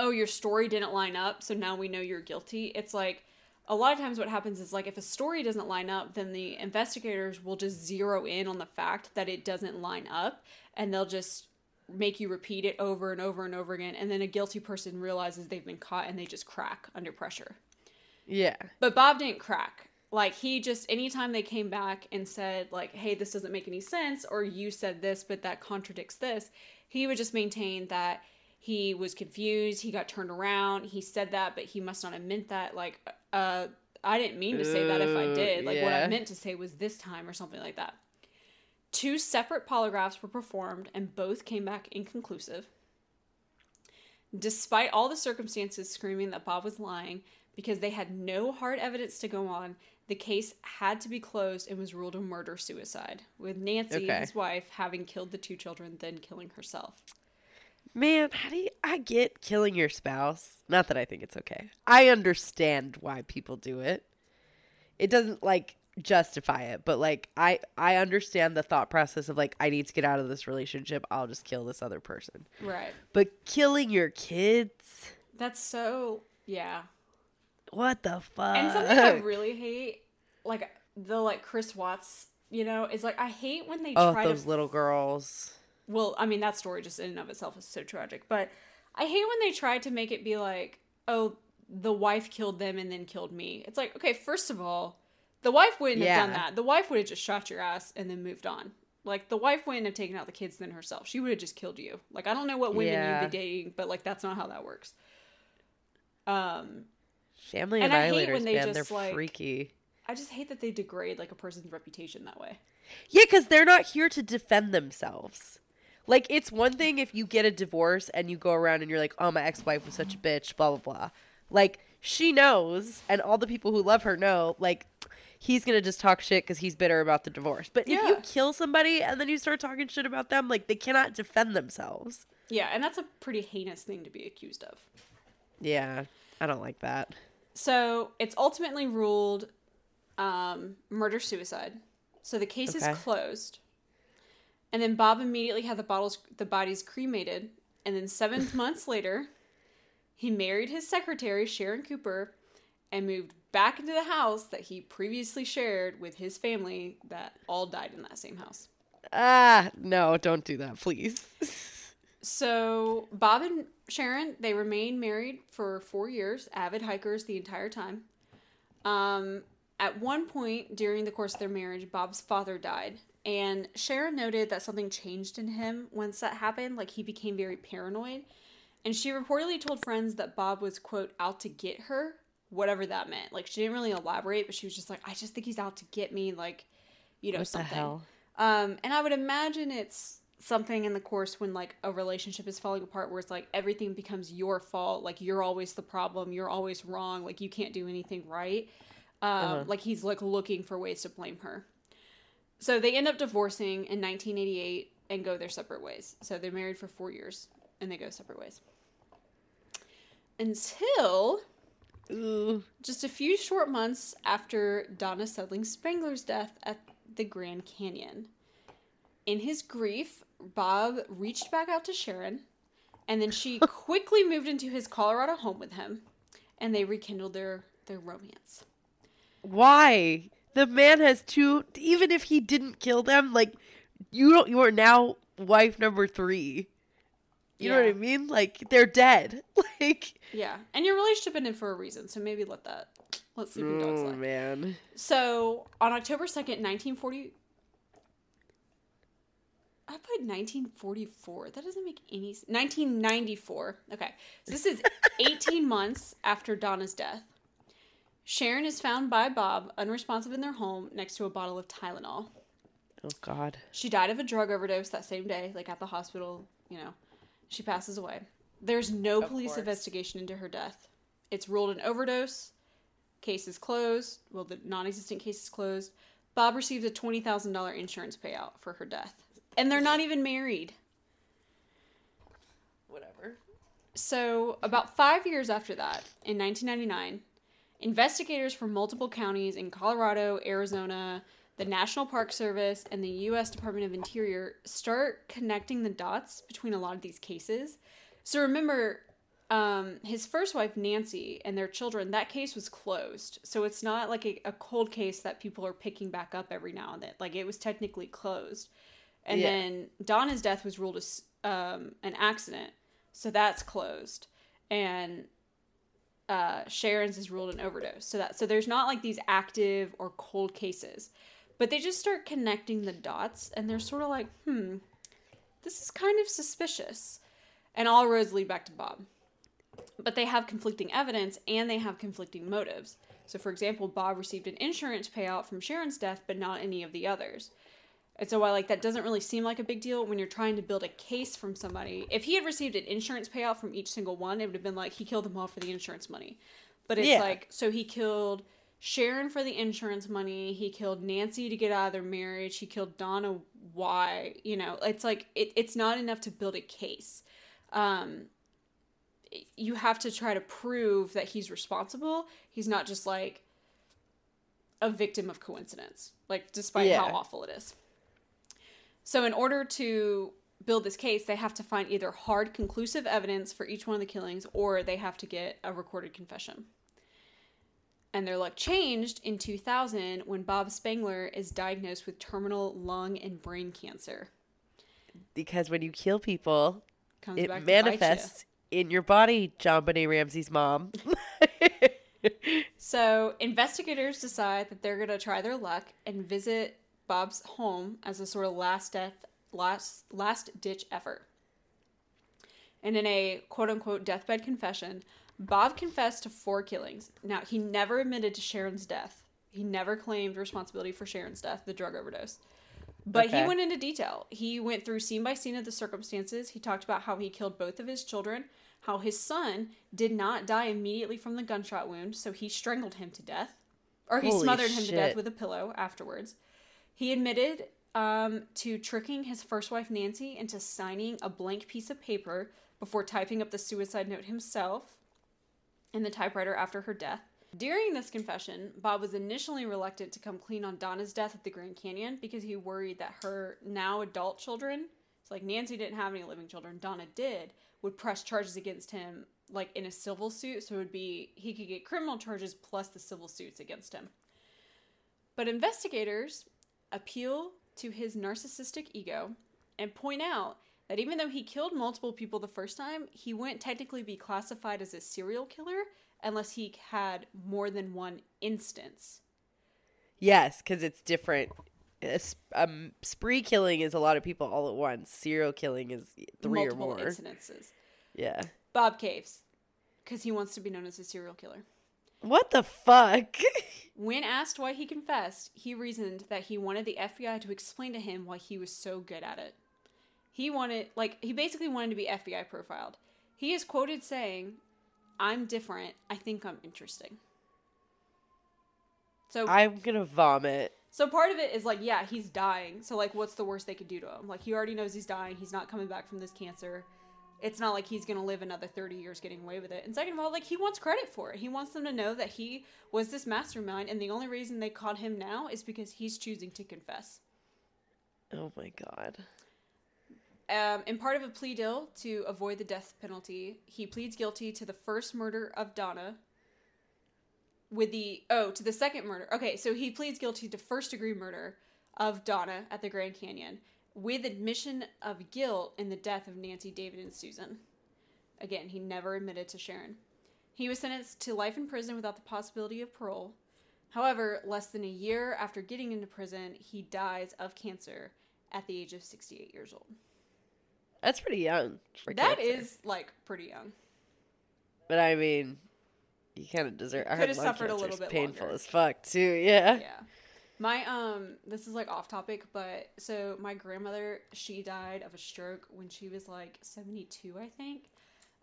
oh, your story didn't line up, so now we know you're guilty. It's like a lot of times what happens is like if a story doesn't line up, then the investigators will just zero in on the fact that it doesn't line up and they'll just make you repeat it over and over and over again and then a guilty person realizes they've been caught and they just crack under pressure. Yeah. But Bob didn't crack. Like he just anytime they came back and said like, "Hey, this doesn't make any sense," or "You said this, but that contradicts this," he would just maintain that he was confused. He got turned around. He said that, but he must not have meant that. Like, uh, I didn't mean to say that if I did. Like, what I meant to say was this time or something like that. Two separate polygraphs were performed, and both came back inconclusive. Despite all the circumstances screaming that Bob was lying, because they had no hard evidence to go on, the case had to be closed and was ruled a murder suicide, with Nancy, Okay. his wife, having killed the two children, then killing herself. Man, how do you I get killing your spouse? Not that I think it's okay. I understand why people do it. It doesn't like justify it, but like I I understand the thought process of like I need to get out of this relationship. I'll just kill this other person. Right. But killing your kids? That's so, yeah. What the fuck? And something I really hate, like the like Chris Watts, you know, is like I hate when they oh, try those to. little girls. Well, I mean that story just in and of itself is so tragic, but I hate when they try to make it be like, oh, the wife killed them and then killed me. It's like, okay, first of all, the wife wouldn't have done that. The wife would have just shot your ass and then moved on. Like the wife wouldn't have taken out the kids then herself. She would have just killed you. Like I don't know what women Yeah. you've been dating, but like that's not how that works. Um, Family And I hate when they man, just, they're like- freaky. I just hate that they degrade like a person's reputation that way. Yeah, because they're not here to defend themselves. Like, it's one thing if you get a divorce and you go around and you're like, oh, my ex wife was such a bitch, blah, blah, blah. Like, she knows, and all the people who love her know, like, he's going to just talk shit because he's bitter about the divorce. But if you kill somebody and then you start talking shit about them, like, they cannot defend themselves. Yeah, and that's a pretty heinous thing to be accused of. Yeah, I don't like that. So it's ultimately ruled um, murder suicide. So the case Okay. is closed. And then Bob immediately had the bottles, the bodies cremated. And then seven *laughs* months later, he married his secretary Sharon Cooper, and moved back into the house that he previously shared with his family that all died in that same house. Ah, no, don't do that, please. *laughs* So Bob and Sharon, they remained married for four years, avid hikers the entire time. Um, at one point during the course of their marriage, Bob's father died, and Sharon noted that something changed in him once that happened. Like he became very paranoid, and she reportedly told friends that Bob was quote out to get her, whatever that meant. Like she didn't really elaborate, but she was just like, I just think he's out to get me, like, you know, What something. Um, and I would imagine it's something in the course when like a relationship is falling apart where it's like everything becomes your fault like you're always the problem you're always wrong like you can't do anything right um, Uh-huh. like he's like looking for ways to blame her so they end up divorcing in 1988 and go their separate ways so they're married for four years and they go separate ways until Ooh. just a few short months after Donna Sundling Spangler's death at the Grand Canyon. In his grief, Bob reached back out to Sharon, and then she *laughs* quickly moved into his Colorado home with him, and they rekindled their, their romance. Why? The man has two. Even if he didn't kill them, like you don't. You are now wife number three. You know what I mean? Like they're dead. *laughs* Like Yeah, and your relationship ended for a reason, so maybe let that let sleeping dogs oh man. So on October second, nineteen forty. I put 1944. That doesn't make any s 1994. Okay. So this is 18 months after Donna's death. Sharon is found by Bob unresponsive in their home next to a bottle of Tylenol. Oh God. She died of a drug overdose that same day, like at the hospital, you know. She passes away. There's no Of police course. investigation into her death. It's ruled an overdose. Case is closed. Well, the non existent case is closed. Bob receives a $20,000 insurance payout for her death. And they're not even married. Whatever. So, about five years after that, in 1999, investigators from multiple counties in Colorado, Arizona, the National Park Service, and the U.S. Department of Interior start connecting the dots between a lot of these cases. So, remember, um, his first wife, Nancy, and their children, that case was closed. So, it's not like a, a cold case that people are picking back up every now and then. Like, it was technically closed. And Yeah. then Donna's death was ruled as um, an accident. So that's closed. And uh, Sharon's is ruled an overdose. So that so there's not like these active or cold cases. But they just start connecting the dots and they're sort of like, hmm, this is kind of suspicious. And all roads lead back to Bob. But they have conflicting evidence and they have conflicting motives. So, for example, Bob received an insurance payout from Sharon's death, but not any of the others. And so, while like that doesn't really seem like a big deal when you're trying to build a case from somebody, if he had received an insurance payout from each single one, it would have been like he killed them all for the insurance money. But it's Yeah. like so he killed Sharon for the insurance money. He killed Nancy to get out of their marriage. He killed Donna. Why? You know, it's like it, it's not enough to build a case. Um, you have to try to prove that he's responsible. He's not just like a victim of coincidence, like despite how awful it is. So, in order to build this case, they have to find either hard, conclusive evidence for each one of the killings, or they have to get a recorded confession. And their luck changed in 2000 when Bob Spangler is diagnosed with terminal lung and brain cancer. Because when you kill people, Comes it back to bite manifests in your body, JonBenét Ramsey's mom. *laughs* So, investigators decide that they're going to try their luck and visit Bob's home as a sort of last death last last ditch effort. And in a quote unquote deathbed confession, Bob confessed to four killings. Now, he never admitted to Sharon's death. He never claimed responsibility for Sharon's death, the drug overdose. But he went into detail. He went through scene by scene of the circumstances. He talked about how he killed both of his children, how his son did not die immediately from the gunshot wound, so he strangled him to death, or he Holy smothered him to death with a pillow afterwards. He admitted um, to tricking his first wife Nancy into signing a blank piece of paper before typing up the suicide note himself in the typewriter after her death. During this confession, Bob was initially reluctant to come clean on Donna's death at the Grand Canyon because he worried that her now adult children, it's like Nancy didn't have any living children, Donna did, would press charges against him like in a civil suit, so it would be he could get criminal charges plus the civil suits against him. But investigators appeal to his narcissistic ego and point out that even though he killed multiple people the first time, he wouldn't technically be classified as a serial killer unless he had more than one instance. Yes, because it's different. Um, spree killing is a lot of people all at once. Serial killing is three multiple or more. incidences. Yeah. Bob Caves, because he wants to be known as a serial killer. What the fuck? *laughs* When asked why he confessed, he reasoned that he wanted the FBI to explain to him why he was so good at it. He wanted, like, he basically wanted to be FBI profiled. He is quoted saying, I'm different. I think I'm interesting. So, I'm gonna vomit. so part of it is like, yeah, he's dying. So, like, what's the worst they could do to him? Like, he already knows he's dying. He's not coming back from this cancer. It's not like he's gonna live another 30 years getting away with it. And second of all, like, he wants credit for it. He wants them to know that he was this mastermind, and the only reason they caught him now is because he's choosing to confess. Oh my god. Um, in part of a plea deal to avoid the death penalty, he pleads guilty to the first murder of Donna. With the oh, to the second murder. Okay, so he pleads guilty to first degree murder of Donna at the Grand Canyon, with admission of guilt in the death of Nancy, David, and Susan. Again, he never admitted to Sharon. He was sentenced to life in prison without the possibility of parole. However, less than a year after getting into prison, he dies of cancer at the age of 68 years old. That's pretty young. For That cancer. is like pretty young. But I mean, you kind of deserve. I Coulda heard suffered a little bit painful longer. as fuck too. Yeah. Yeah. My um this is like off topic, but so my grandmother, she died of a stroke when she was like 72, I think.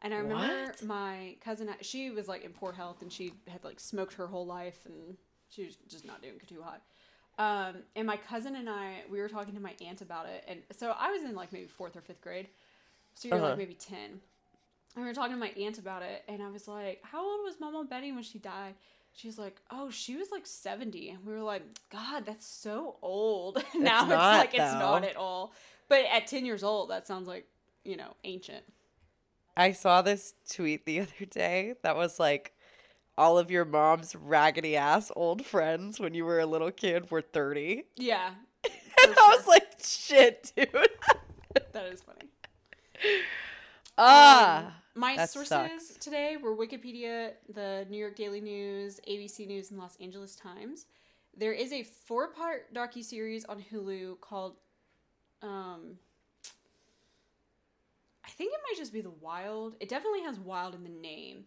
And I remember What? my cousin she was like in poor health and she had like smoked her whole life and she was just not doing too hot. Um, and my cousin and I, we were talking to my aunt about it, and so I was in like maybe fourth or fifth grade, so you're Uh-huh. like maybe ten. And we were talking to my aunt about it, and I was like, "How old was Mama Betty when she died?" She's like, "Oh, she was like 70." And we were like, "God, that's so old." *laughs* now it's not, like it's not at all. But at 10 years old, that sounds like, you know, ancient. I saw this tweet the *laughs* other day that was like, all of your mom's raggedy ass old friends when you were a little kid were 30. Yeah. *laughs* And For I was like, shit, dude. That is funny. ah. My that sources sucks. today were Wikipedia, the New York Daily News, ABC News, and Los Angeles Times. There is a four-part docu-series on Hulu called um I think it might just be The Wild. It definitely has Wild in the name.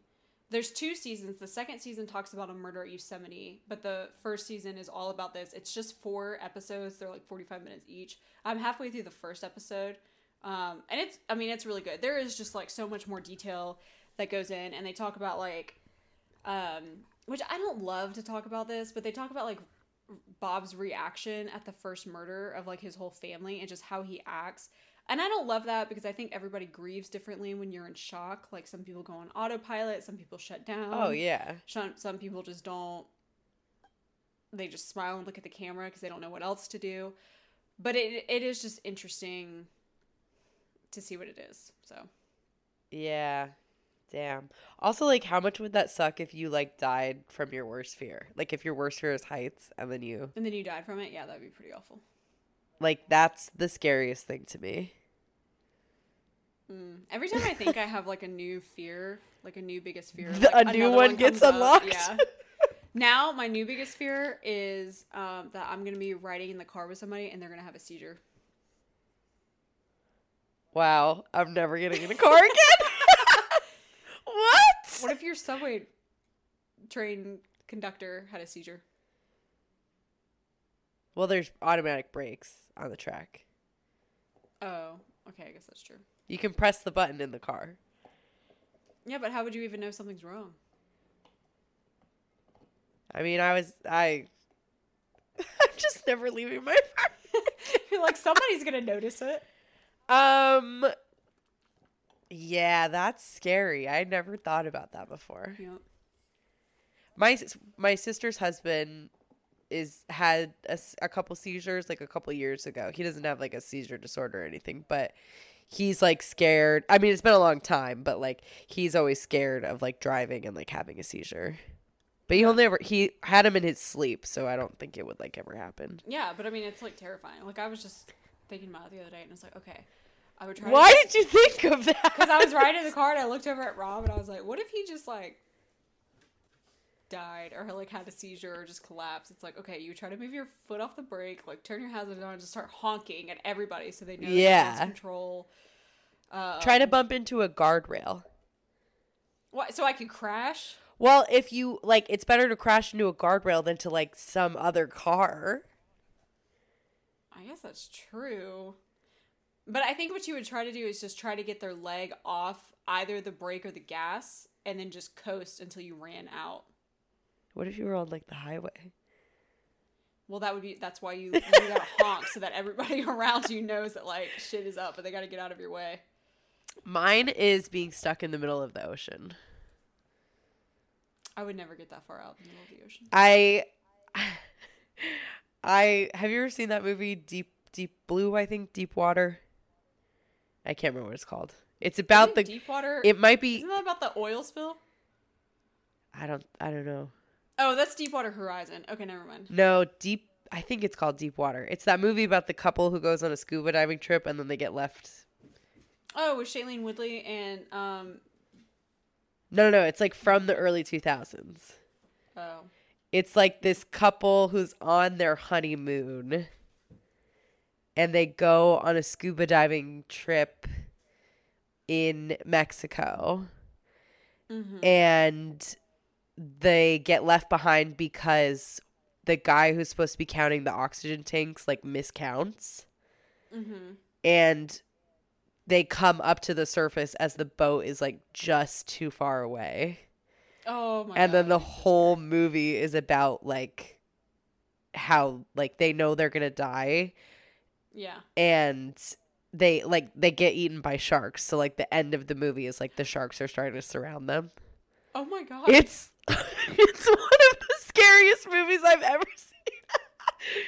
There's two seasons. The second season talks about a murder at Yosemite, but the first season is all about this. It's just four episodes. They're like 45 minutes each. I'm halfway through the first episode. Um, and it's, I mean, it's really good. There is just like so much more detail that goes in, and they talk about like, um, which I don't love to talk about this, but they talk about like Bob's reaction at the first murder of like his whole family and just how he acts. And I don't love that because I think everybody grieves differently when you're in shock. Like some people go on autopilot, some people shut down. Oh, yeah. Some, some people just don't. They just smile and look at the camera because they don't know what else to do. But it it is just interesting to see what it is. So Yeah. Damn. Also, like, how much would that suck if you, like, died from your worst fear? Like, if your worst fear is heights and then you. and then you died from it. Yeah, that'd be pretty awful. Like, that's the scariest thing to me. Every time I think I have like a new fear, like a new biggest fear, *laughs* like, a new another one gets comes up. unlocked. Yeah. *laughs* now my new biggest fear is um, that I'm gonna be riding in the car with somebody and they're gonna have a seizure. Wow. I'm never getting in a car again. *laughs* what? What if your subway train conductor had a seizure? Well, there's automatic brakes on the track. Oh, okay, I guess that's true. You can press the button in the car. Yeah, but how would you even know something's wrong? I mean, I was I. *laughs* I'm just never leaving my. *laughs* You're like somebody's gonna notice it. Um. Yeah, that's scary. I never thought about that before. Yeah. My my sister's husband is had a couple seizures like a couple years ago. He doesn't have like a seizure disorder or anything, but he's like scared. I mean, it's been a long time, but like he's always scared of like driving and like having a seizure. But he'll never. He had him in his sleep, so I don't think it would like ever happen. Yeah, but I mean, it's like terrifying. Like I was just thinking about it the other day, and I was like, okay, I would try. Why did you think of that? Because I was riding the car and I looked over at Rob and I was like, what if he just like died or like had a seizure or just collapsed? It's like, okay, you try to move your foot off the brake, like turn your hazard on, and just start honking at everybody so they know Yeah. yeah. control. Um, Try to bump into a guardrail. What? So I can crash? Well, if you like, it's better to crash into a guardrail than to like some other car. I guess that's true. But I think what you would try to do is just try to get their leg off either the brake or the gas and then just coast until you ran out. What if you were on like the highway? Well, that would be that's why you, you gotta *laughs* honk so that everybody *laughs* around you knows that like shit is up, but they gotta get out of your way. Mine is being stuck in the middle of the ocean. I would never get that far out in the middle of the ocean. I *laughs* I have you ever seen that movie Deep Deep Blue, I think, Deep Water? I can't remember what it's called. It's about the Isn't deep water. it might be Isn't that about the oil spill? I don't I don't know. Oh, that's Deepwater Horizon. Okay, never mind. No, Deep I think it's called Deep Water. It's that movie about the couple who goes on a scuba diving trip and then they get left. Oh, with Shailene Woodley and um. No, no, no, it's like from the early 2000s. Oh, It's like this couple who's on their honeymoon and they go on a scuba diving trip in Mexico mm-hmm. and they get left behind because the guy who's supposed to be counting the oxygen tanks like miscounts Mm-hmm. and they come up to the surface as the boat is like just too far away Oh my. and then the whole movie is about like how like they know they're gonna die Yeah. and they like they get eaten by sharks so like the end of the movie is like the sharks are starting to surround them Oh my god. it's *laughs* it's one of the scariest movies i've ever *laughs* seen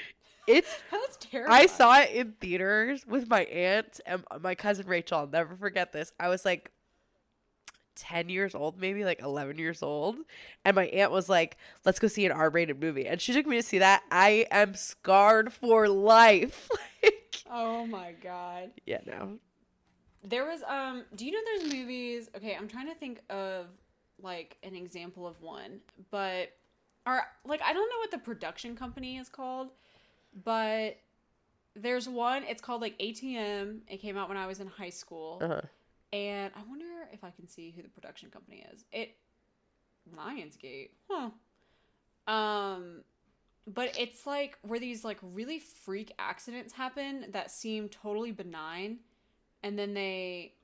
it's That's terrifying. I saw it in theaters with my aunt and my cousin Rachel. I'll never forget this. I was like 10 years old, maybe like 11 years old. And my aunt was like, let's go see an R rated movie. And she took me to see that. I am scarred for life. *laughs* like, Oh my god. yeah, no. There was um do you know there's movies okay, I'm trying to think of like an example of one, but or like I don't know what the production company is called, but there's one, it's called like ATM. It came out when I was in high school. Uh huh. And I wonder if I can see who the production company is. It Lionsgate. Huh. Um but it's like where these like really freak accidents happen that seem totally benign and then they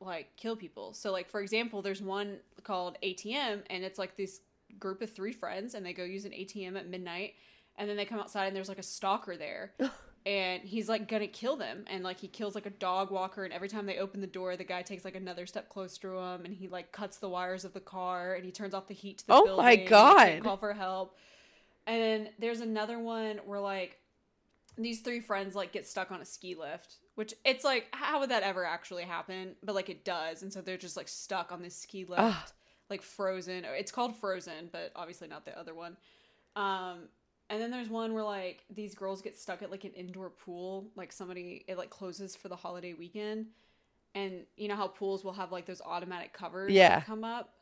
like kill people. So like for example, there's one called ATM and it's like this group of three friends and they go use an ATM at midnight and then they come outside and there's like a stalker there *laughs* and he's like gonna kill them. And like he kills like a dog walker and every time they open the door the guy takes like another step closer to him and he like cuts the wires of the car and he turns off the heat to the Oh building my God. call for help. And then there's another one where like these three friends like get stuck on a ski lift which it's like how would that ever actually happen? But like it does and so they're just like stuck on this ski lift Ugh. like frozen. It's called frozen but obviously not the other one. Um and then there's one where like these girls get stuck at like an indoor pool like somebody it like closes for the holiday weekend and you know how pools will have like those automatic covers that Yeah. come up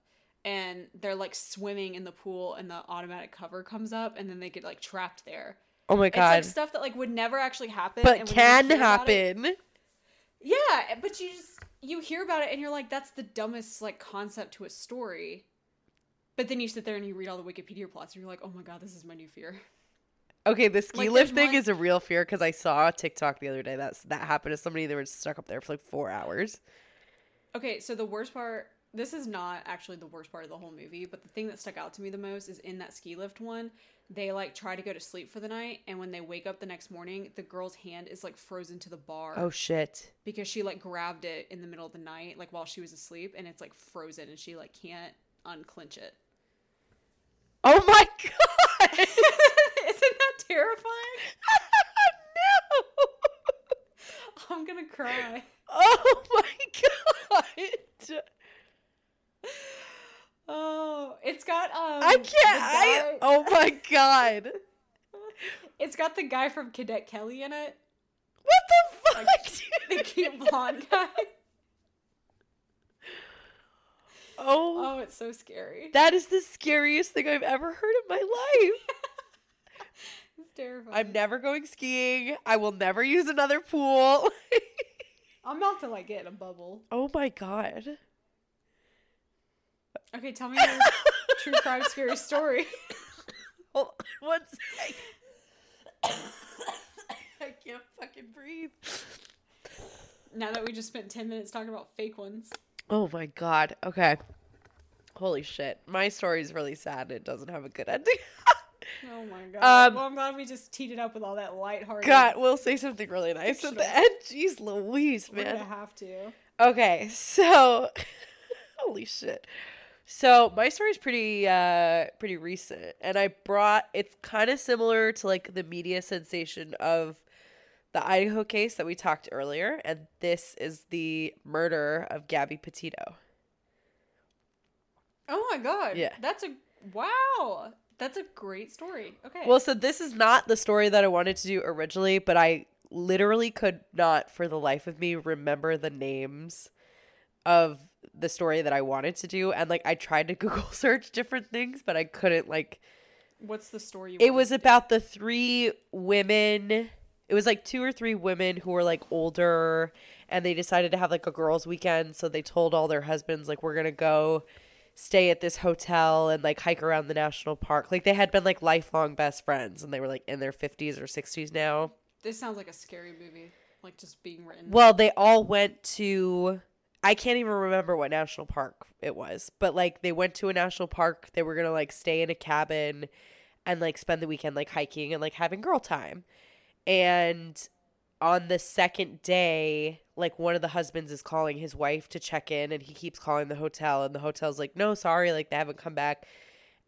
and they're like swimming in the pool and the automatic cover comes up and then they get like trapped there Oh my god. it's like stuff that like would never actually happen but can about it- happen. yeah but you just you hear about it and you're like that's the dumbest like concept to a story but then you sit there and you read all the wikipedia plots and you're like oh my god this is my new fear Okay, the ski Like, lift thing one- is a real fear because I saw a TikTok the other day that's that happened to somebody. They were stuck up there for like four hours. Okay, so the worst part, this is not actually the worst part of the whole movie, but the thing that stuck out to me the most is in that ski lift one, they like try to go to sleep for the night, and when they wake up the next morning, the girl's hand is like frozen to the bar Oh shit. because she like grabbed it in the middle of the night, like while she was asleep, and it's like frozen, and she like can't unclench it. Oh my *laughs* god. *laughs* Isn't that terrifying? *laughs* no. I'm gonna cry. Oh my god. Oh, it's got um. I can't. I, oh my god. It's got the guy from Cadet Kelly in it. What the fuck? The cute blonde guy. Oh, Oh, it's so scary. that is the scariest thing I've ever heard in my life. *laughs* It's terrifying. I'm never going skiing. I will never use another pool. I'm about to like get in a bubble. oh my god. Okay, tell me your *laughs* true crime scary story. *laughs* Hold on one second. *coughs* I can't fucking breathe. Now that we just spent ten minutes talking about fake ones. Oh my god. Okay. Holy shit. My story is really sad and it doesn't have a good ending. *laughs* Oh my god. Um, well, I'm glad we just teed it up with all that lighthearted. God, we'll say something really nice at the end. *laughs* Jeez Louise, we're man. gonna have to. Okay, so *laughs* holy shit. So my story's pretty uh pretty recent and I brought it's kind of similar to like the media sensation of the Idaho case that we talked earlier and this is the murder of Gabby Petito. Oh my god. Yeah. That's a wow. That's a great story. Okay. Well, so this is not the story that I wanted to do originally, but I literally could not for the life of me remember the names of the story that I wanted to do and like I tried to *laughs* Google search different things, but I couldn't like what's the story? You it was to do? about the three women it was like two or three women who were like older and they decided to have like a girls weekend so they told all their husbands like we're gonna go stay at this hotel and like hike around the national park like they had been like lifelong best friends and they were like in their 50s or 60s now This sounds like a scary movie. Like just being written. well they all went to i can't even remember what national park it was but like they went to a national park they were gonna like stay in a cabin and like spend the weekend like hiking and like having girl time and on the second day like one of the husbands is calling his wife to check in and he keeps calling the hotel and the hotel's like no sorry like they haven't come back.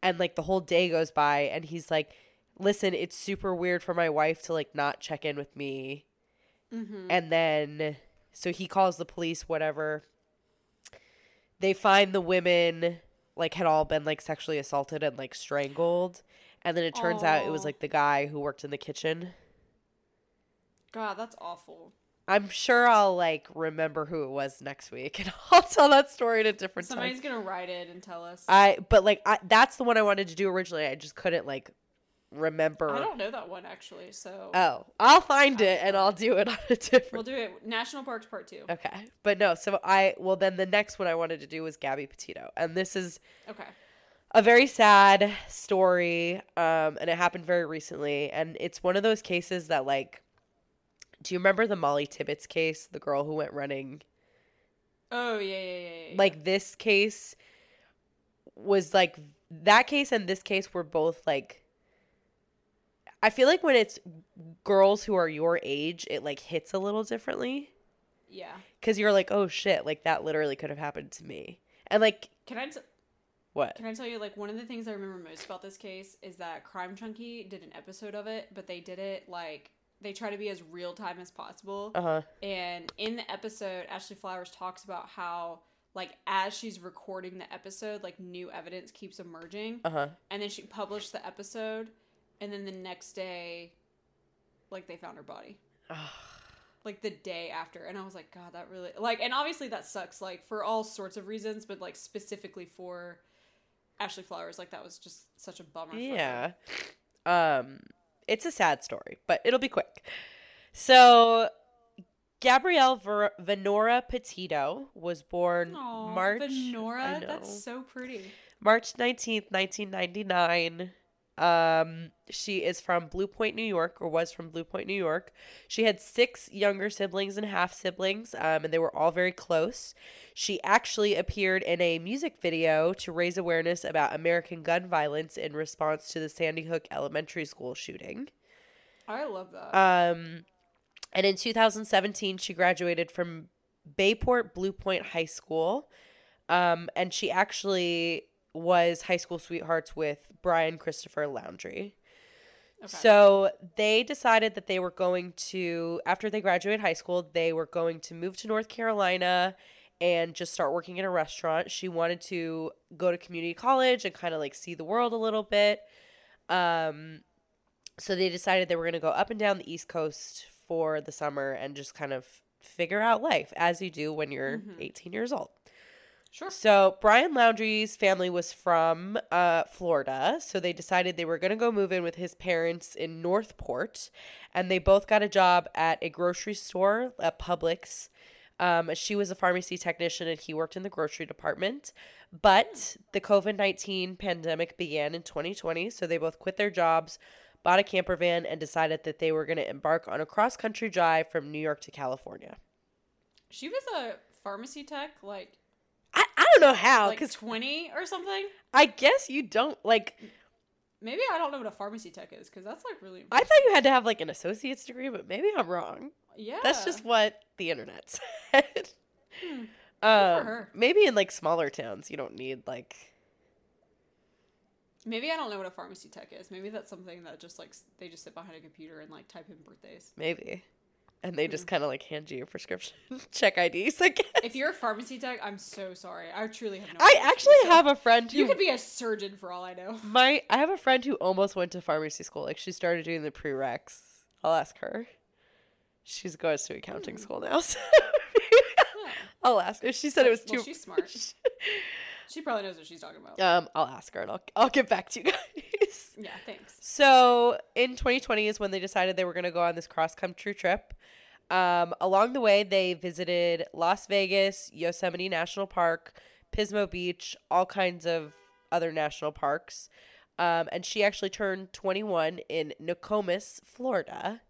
And like the whole day goes by and he's like listen it's super weird for my wife to like not check in with me. Mm-hmm. And then so he calls the police whatever. They find the women like had all been like sexually assaulted and like strangled. And then it turns out it was like the guy who worked in the kitchen God, that's awful. i'm sure i'll like remember who it was next week *laughs* and i'll tell that story at a different Somebody's time gonna write it and tell us. i but like I, that's the one i wanted to do originally i just couldn't like remember I don't know that one actually, so oh i'll find it and i'll do it *laughs* on a different we'll do it. National Parks Part Two. Okay. But no, so I well then the next one I wanted to do was Gabby Petito. And this is Okay. a very sad story. Um and it happened very recently. And it's one of those cases that like do you remember the Molly Tibbetts case, the girl who went running? Oh yeah, yeah, yeah. yeah. Like this case was like that case and this case were both like I feel like when it's girls who are your age, it like hits a little differently. yeah. because you're like, oh shit, like that literally could have happened to me. And like, Can I t- what? can I tell you like one of the things I remember most about this case is that Crime Junkie did an episode of it, but they did it like they try to be as real time as possible. Uh huh. And in the episode, Ashley Flowers talks about how, like, as she's recording the episode, like, new evidence keeps emerging. Uh huh. And then she published the episode, and then the next day, like, they found her body. like, the day after. And I was like, God, that really, like, and obviously that sucks, like, for all sorts of reasons, but, like, specifically for Ashley Flowers, like, that was just such a bummer. for. Yeah. Um, it's a sad story, but it'll be quick. So, Gabrielle Ver- Venora Petito was born Aw, March. Venora, that's so pretty. March 19th, 1999. Um, she is from Blue Point, New York, or was from Blue Point, New York. She had six younger siblings and half siblings, um, and they were all very close. She actually appeared in a music video to raise awareness about American gun violence in response to the Sandy Hook Elementary School shooting. I love that. Um, and in 2017, she graduated from Bayport Blue Point High School. Um, and she actually was high school sweethearts with Brian Christopher Laundrie. So they decided that they were going to, after they graduated high school, they were going to move to North Carolina and just start working in a restaurant. She wanted to go to community college and kind of like see the world a little bit. Um, so they decided they were going to go up and down the East Coast for the summer and just kind of figure out life as you do when you're 18 years old. Sure. So Brian Laundrie's family was from uh, Florida, so they decided they were going to go move in with his parents in Northport, and they both got a job at a grocery store at Publix. Um, she was a pharmacy technician and he worked in the grocery department. But the COVID 19 pandemic began in 2020, so they both quit their jobs, bought a camper van, and decided that they were going to embark on a cross country drive from New York to California. She was a pharmacy tech, like I, I don't know how, like because twenty or something. I guess you don't like. Maybe I don't know what a pharmacy tech is because that's like really. I thought you had to have like an associate's degree, but maybe I'm wrong. yeah, That's just what the internet *laughs* said. Hmm. Um, maybe in like smaller towns, you don't need like. Maybe I don't know what a pharmacy tech is. Maybe that's something that just like they just sit behind a computer and like type in birthdays. Maybe. And they Hmm. just kind of like hand you your prescription *laughs* check IDs, I guess. If you're a pharmacy tech, I'm so sorry. I truly have no. I actually said. have a friend who You could be a surgeon for all I know. *laughs* my I have a friend who almost went to pharmacy school. Like she started doing the prereqs. I'll ask her. She's goes to accounting school now. *laughs* So Oh. I'll ask her. She said it was too. Well, she's smart. She probably knows what she's talking about. um, I'll ask her and I'll I'll get back to you guys. Yeah, thanks. So in 2020 is when they decided they were going to go on this cross country trip. Um, along the way, they visited Las Vegas, Yosemite National Park, Pismo Beach, all kinds of other national parks. Um, and she actually turned 21 in Nokomis, Florida.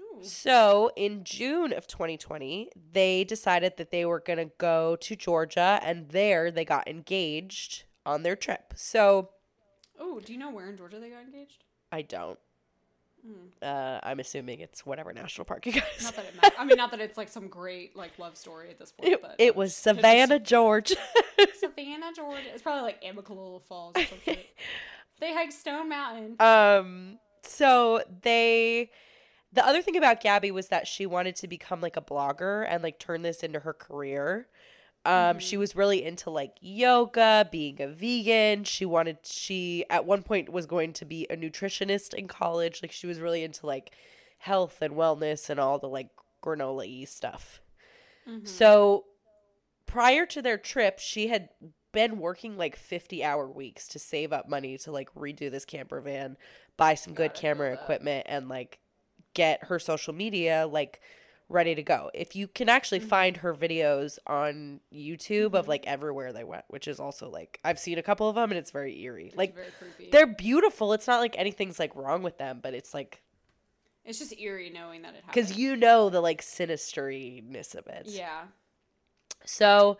Ooh. So in June of 2020, they decided that they were going to go to Georgia, and there they got engaged on their trip. So Oh, do you know where in Georgia they got engaged? I don't. Hmm. Uh, I'm assuming it's whatever national park you guys. Not that it *laughs* matters. I mean, not that it's like some great like love story at this point. It, but it was Savannah, Georgia. *laughs* Savannah, Georgia. It's probably like Amicalola Falls or some shit. *laughs* They hiked Stone Mountain. um, so they. The other thing about Gabby was that she wanted to become like a blogger and like turn this into her career. Um, she was really into like yoga, being a vegan. She wanted she at one point was going to be a nutritionist in college. Like she was really into like health and wellness and all the like granola y stuff. So prior to their trip, she had been working like 50 hour weeks to save up money to like redo this camper van, buy some good camera equipment and like get her social media like ready to go. If you can actually mm-hmm. find her videos on YouTube of mm-hmm. like everywhere they went, which is also like I've seen a couple of them and it's very eerie. It's like very they're beautiful. It's not like anything's like wrong with them, but it's like It's just eerie knowing that it happened. cuz you know the like sinisteriness of it. Yeah. So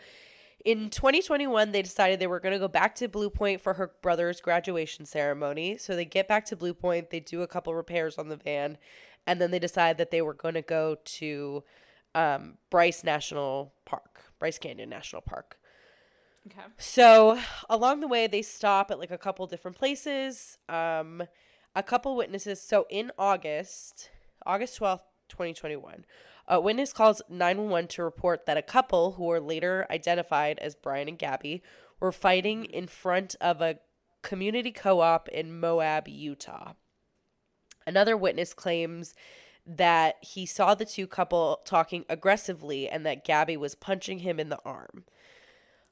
in 2021, they decided they were going to go back to Blue Point for her brother's graduation ceremony. So they get back to Blue Point, they do a couple repairs on the van, and then they decide that they were going to go to um, Bryce National Park, Bryce Canyon National Park. Okay. So along the way, they stop at like a couple different places. Um, a couple witnesses. So in August, August 12th, 2021, a witness calls 911 to report that a couple who were later identified as Brian and Gabby were fighting in front of a community co op in Moab, Utah. Another witness claims that he saw the two couple talking aggressively and that Gabby was punching him in the arm.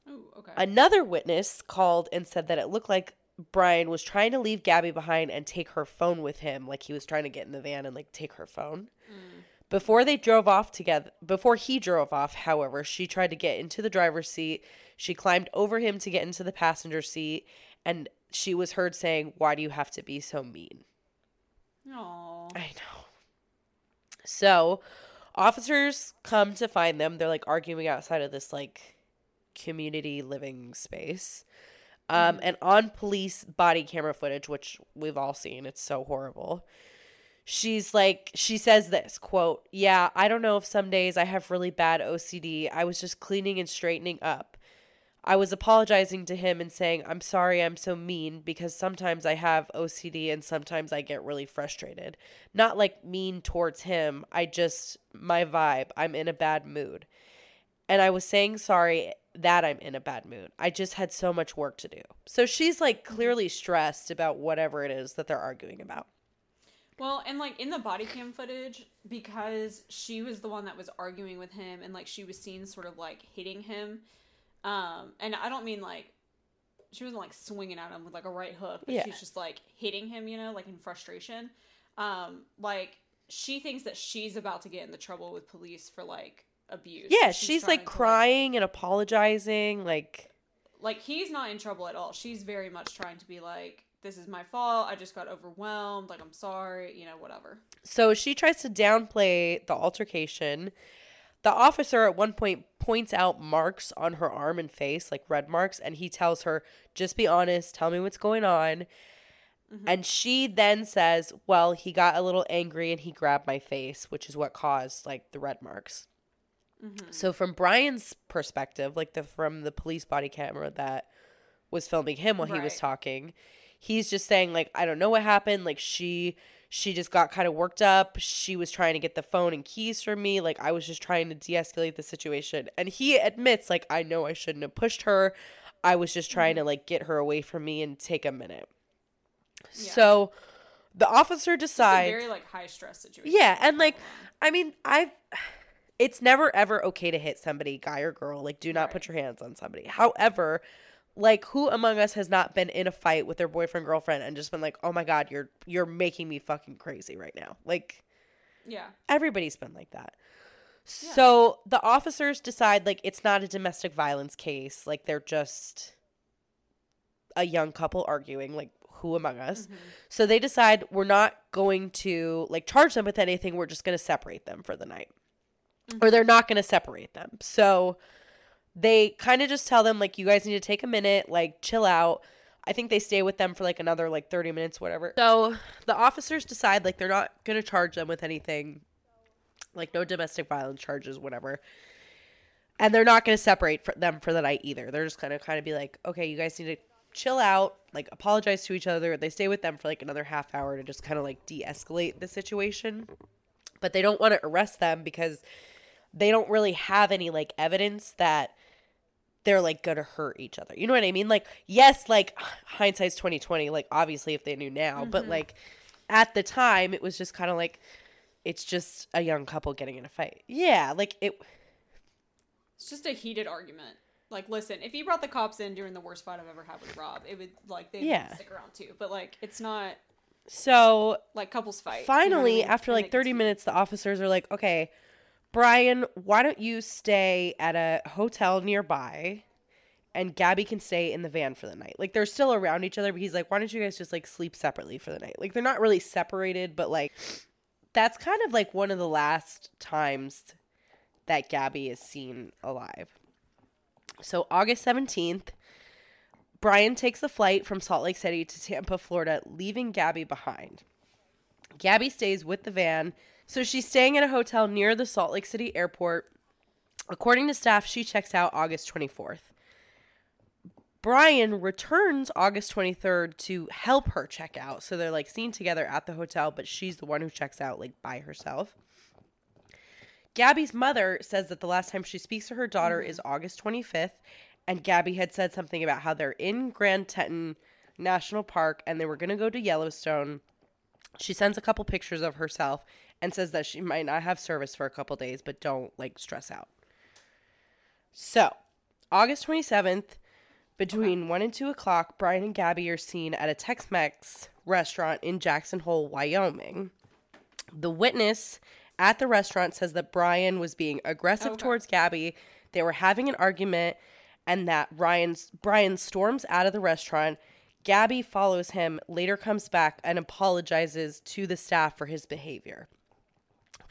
Ooh, okay. Another witness called and said that it looked like Brian was trying to leave Gabby behind and take her phone with him, like he was trying to get in the van and like take her phone. Mm. Before they drove off together, before he drove off, however, she tried to get into the driver's seat. She climbed over him to get into the passenger seat, and she was heard saying, "Why do you have to be so mean?" I know. So, officers come to find them. They're like arguing outside of this like community living space. Um, and on police body camera footage, which we've all seen, it's so horrible. She's like, she says this quote, Yeah, I don't know if some days I have really bad OCD. I was just cleaning and straightening up. I was apologizing to him and saying, I'm sorry I'm so mean because sometimes I have OCD and sometimes I get really frustrated. Not like mean towards him. I just, my vibe, I'm in a bad mood. And I was saying sorry that I'm in a bad mood. I just had so much work to do. So she's like mm-hmm. clearly stressed about whatever it is that they're arguing about. Well, and like in the body cam footage, because she was the one that was arguing with him and like she was seen sort of like hitting him. Um, and I don't mean like she wasn't like swinging at him with like a right hook, but Yeah. she's just like hitting him, you know, like in frustration. Um, like she thinks that she's about to get into trouble with police for like abuse. Yeah, She's she's, like crying and apologizing. Like, like he's not in trouble at all. She's very much trying to be like, this is my fault. I just got overwhelmed. Like, I'm sorry. You know, whatever. so she tries to downplay the altercation. The officer at one point points out marks on her arm and face, like red marks, and he tells her, just be honest, tell me what's going on. Mm-hmm. And she then says, Well, he got a little angry and he grabbed my face, which is what caused like the red marks. Mm-hmm. So from Brian's perspective, like the from the police body camera that was filming him while he was talking, he's just saying like I don't know what happened, like she she just got kind of worked up. She was trying to get the phone and keys from me, like I was just trying to de-escalate the situation. And he admits like I know I shouldn't have pushed her. I was just trying to mm-hmm. like get her away from me and take a minute. Yeah. So the officer It's a decides very like high stress situation. yeah, and like I mean, I've it's never ever okay to hit somebody, guy or girl. Like do not put your hands on somebody. However, like who among us has not been in a fight with their boyfriend, girlfriend and just been like, "Oh my god, you're you're making me fucking crazy right now." Like yeah. everybody's been like that. So the officers decide like it's not a domestic violence case, like they're just a young couple arguing, like who among us. Mm-hmm. So they decide we're not going to like charge them with anything, we're just going to separate them for the night. Or mm-hmm. they're not going to separate them. So they kind of just tell them like you guys need to take a minute, like chill out. I think they stay with them for like another like 30 minutes whatever. So the officers decide like they're not going to charge them with anything like no domestic violence charges whatever. And they're not going to separate for them for the night either. They're just going to kind of be like, "Okay, you guys need to chill out, like apologize to each other." They stay with them for like another half hour to just kind of like de-escalate the situation. But they don't want to arrest them because they don't really have any like evidence that they're like gonna hurt each other. You know what I mean? Like, yes, like *sighs* hindsight's twenty twenty. Like, obviously, if they knew now, but mm-hmm. like at the time, it was just kind of like it's just a young couple getting in a fight. Yeah, like it. It's just a heated argument. Like, listen, if you brought the cops in during the worst fight I've ever had with Rob, it would like they Yeah. stick around too. But like, it's not So like couples fight. you know I finally, mean? after like thirty minutes, the officers are like, "Okay, Brian, why don't you stay at a hotel nearby?" And Gabby can stay in the van for the night. Like they're still around each other, but he's like, "Why don't you guys just like sleep separately for the night?" Like they're not really separated, but like that's kind of like one of the last times that Gabby is seen alive. So August 17th, Brian takes a flight from Salt Lake City to Tampa, Florida, leaving Gabby behind. Gabby stays with the van, so she's staying at a hotel near the Salt Lake City airport. According to staff, she checks out August 24th. Brian returns August 23rd to help her check out. So they're like seen together at the hotel, but she's the one who checks out like by herself. Gabby's mother says that the last time she speaks to her daughter mm-hmm. is August 25th, and Gabby had said something about how they're in Grand Teton National Park and they were going to go to Yellowstone. She sends a couple pictures of herself and says that she might not have service for a couple days, but don't like stress out. So, August 27th, between 1 and 2 o'clock, Brian and Gabby are seen at a Tex Mex restaurant in Jackson Hole, Wyoming. The witness at the restaurant says that Brian was being aggressive Okay. towards Gabby. They were having an argument, and that Ryan's Brian storms out of the restaurant. Gabby follows him, later comes back and apologizes to the staff for his behavior.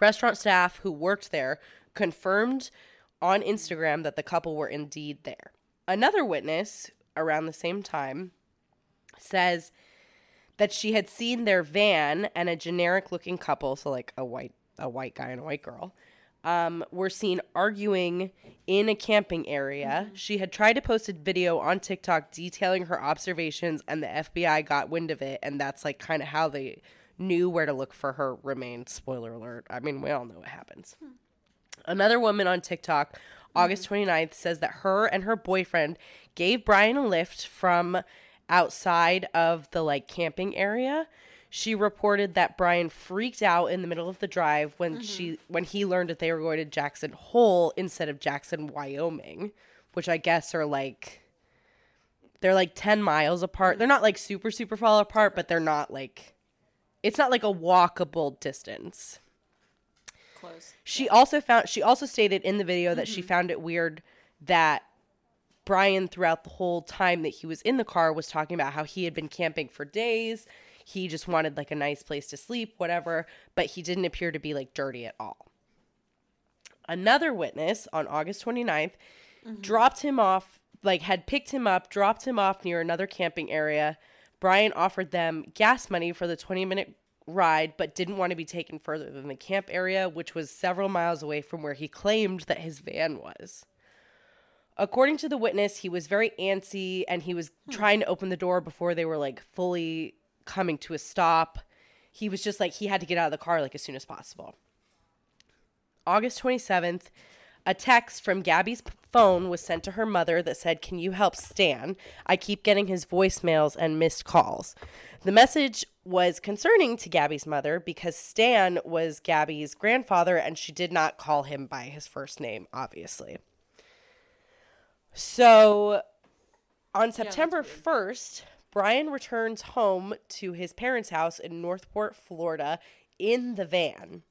Restaurant staff who worked there confirmed on Instagram that the couple were indeed there. Another witness around the same time says that she had seen their van and a generic looking couple, so like a white a white guy and a white girl, um, were seen arguing in a camping area. She had tried to post a video on TikTok detailing her observations, and the FBI got wind of it, and that's like kind of how they knew where to look for her remains. Spoiler alert. I mean, we all know what happens. Another woman on TikTok, August mm-hmm. 29th, says that her and her boyfriend gave Brian a lift from outside of the like camping area. She reported that Brian freaked out in the middle of the drive when mm-hmm. she when he learned that they were going to Jackson Hole instead of Jackson, Wyoming, which I guess are like they're like 10 miles apart. Mm-hmm. They're not like super super far apart, but they're not like it's not like a walkable distance. Close. She also found she also stated in the video that she mm-hmm. found it weird that Brian throughout the whole time that he was in the car was talking about how he had been camping for days. He just wanted like a nice place to sleep, whatever, but he didn't appear to be like dirty at all. Another witness on August 29th mm-hmm. dropped him off, like had picked him up, dropped him off near another camping area. Brian offered them gas money for the 20 minute ride, but didn't want to be taken further than the camp area, which was several miles away from where he claimed that his van was. According to the witness, he was very antsy and he was hmm. trying to open the door before they were like fully coming to a stop. He was just like he had to get out of the car like as soon as possible. August 27th, a text from Gabby's phone was sent to her mother that said, Can you help Stan? I keep getting his voicemails and missed calls. The message was concerning to Gabby's mother because Stan was Gabby's grandfather and she did not call him by his first name, obviously. So on September 1st, Brian returns home to his parents' house in North Port, Florida, in the van.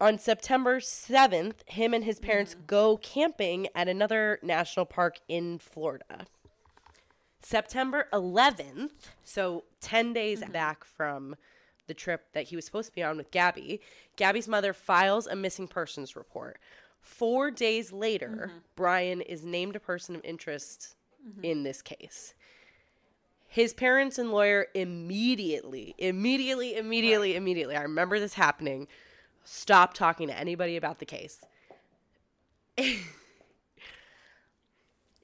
On September 7th, him and his parents mm. go camping at another national park in Florida. September 11th, so 10 days mm-hmm. back from the trip that he was supposed to be on with Gabby, Gabby's mother files a missing persons report. Four days later, mm-hmm. Brian is named a person of interest mm-hmm. in this case. His parents and lawyer immediately, immediately, immediately, immediately, I remember this happening, stopped talking to anybody about the case. *laughs*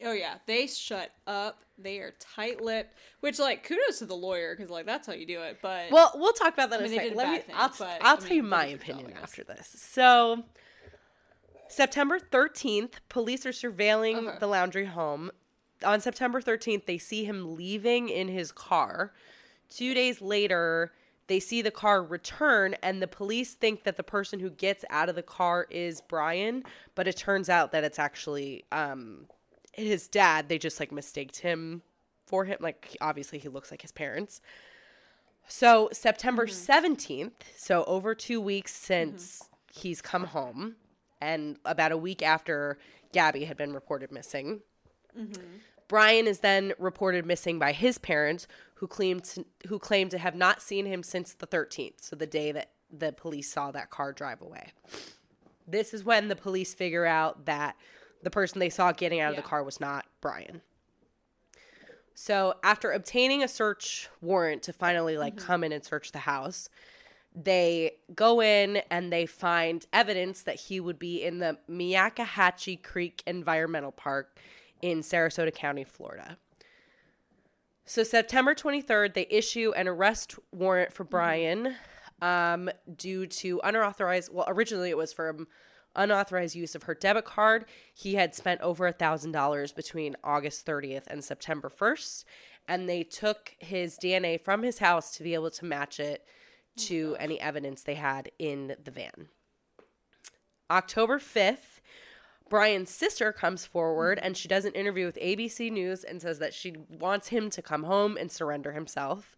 Oh yeah, they shut up. They are tight-lipped, which like kudos to the lawyer because like that's how you do it. But Well, we'll talk about that in mean, a second. Let me, bad things, I'll, but, I'll I tell you my opinion after this. So, September 13th, police are surveilling Okay. the Laundrie home. On September 13th, they see him leaving in his car. Two days later, they see the car return, and the police think that the person who gets out of the car is Brian, but it turns out that it's actually um, his dad. They just like mistaked him for him. Like, obviously, he looks like his parents. So, September mm-hmm. 17th, so over two weeks since mm-hmm. he's come home, and about a week after Gabby had been reported missing, mm-hmm. Brian is then reported missing by his parents, who claimed to, who claimed to have not seen him since the 13th, so the day that the police saw that car drive away. This is when the police figure out that the person they saw getting out of Yeah. the car was not Brian. So, after obtaining a search warrant to finally like mm-hmm. come in and search the house, they go in and they find evidence that he would be in the Myakkahatchee Creek Environmental Park in Sarasota County, Florida. So September 23rd, they issue an arrest warrant for Brian um, due to unauthorized. Well, originally it was for unauthorized use of her debit card. He had spent over a thousand dollars between August 30th and September 1st, and they took his DNA from his house to be able to match it to any evidence they had in the van. October 5th, Brian's sister comes forward mm-hmm. and she does an interview with ABC News and says that she wants him to come home and surrender himself.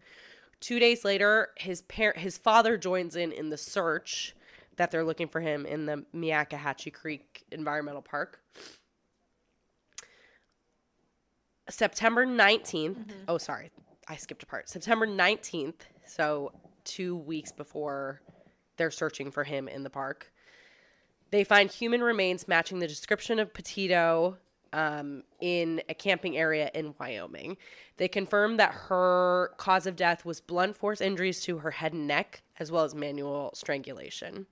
Two days later, his parent, his father joins in in the search that they're looking for him in the Myakkahatchee Creek Environmental Park. September 19th. Mm-hmm. Oh, sorry. I skipped a part. September 19th. So, two weeks before they're searching for him in the park. They find human remains matching the description of Petito um, in a camping area in Wyoming. They confirm that her cause of death was blunt force injuries to her head and neck, as well as manual strangulation.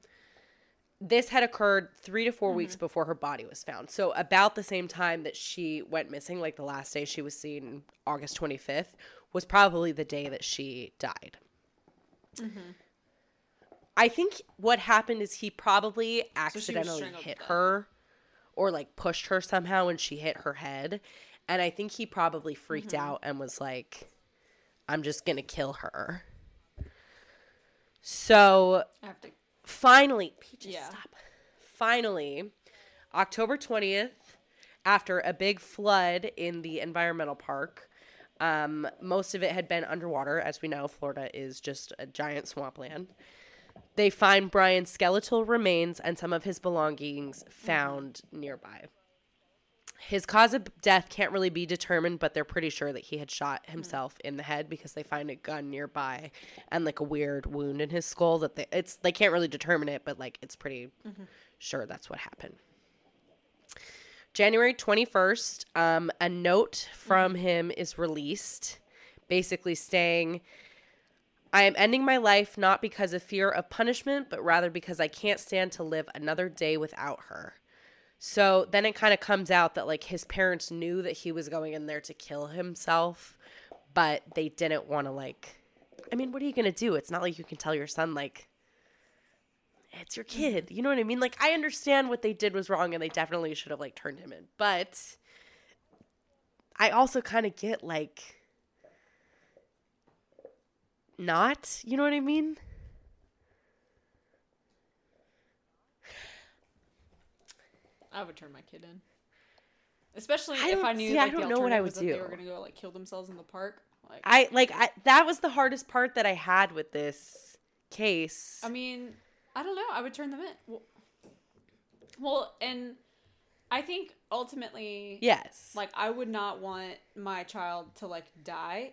this had occurred three to 4 weeks before her body was found. So about the same time that she went missing, like the last day she was seen, August 25th, was probably the day that she died. I think what happened is he probably accidentally strangled hit her or like pushed her somehow and she hit her head. And I think he probably freaked Mm-hmm. out and was like, I'm just going to kill her. So to. finally, Peaches, Yeah. stop. Finally, October 20th, after a big flood in the environmental park, um, most of it had been underwater. As we know, Florida is just a giant swampland. They find Brian's skeletal remains and some of his belongings found nearby. His cause of death can't really be determined, but they're pretty sure that he had shot himself in the head because they find a gun nearby and like a weird wound in his skull that they it's they can't really determine it, but like it's pretty sure that's what happened. January 21st, um, a note from him is released, basically saying, I am ending my life not because of fear of punishment, but rather because I can't stand to live another day without her. So then it kind of comes out that like his parents knew that he was going in there to kill himself, but they didn't want to like I mean, what are you going to do? It's not like you can tell your son like it's your mm. kid. You know what I mean? Like I understand what they did was wrong and they definitely should have like turned him in. But I also kind of get like not, you know what I mean? I would turn my kid in. Especially I if I knew see, I like, the don't know what I would do. They were gonna go like kill themselves in the park. Like, I like I that was the hardest part that I had with this case. I mean, I don't know. I would turn them in. Well, well, and I think ultimately, yes. like I would not want my child to like die.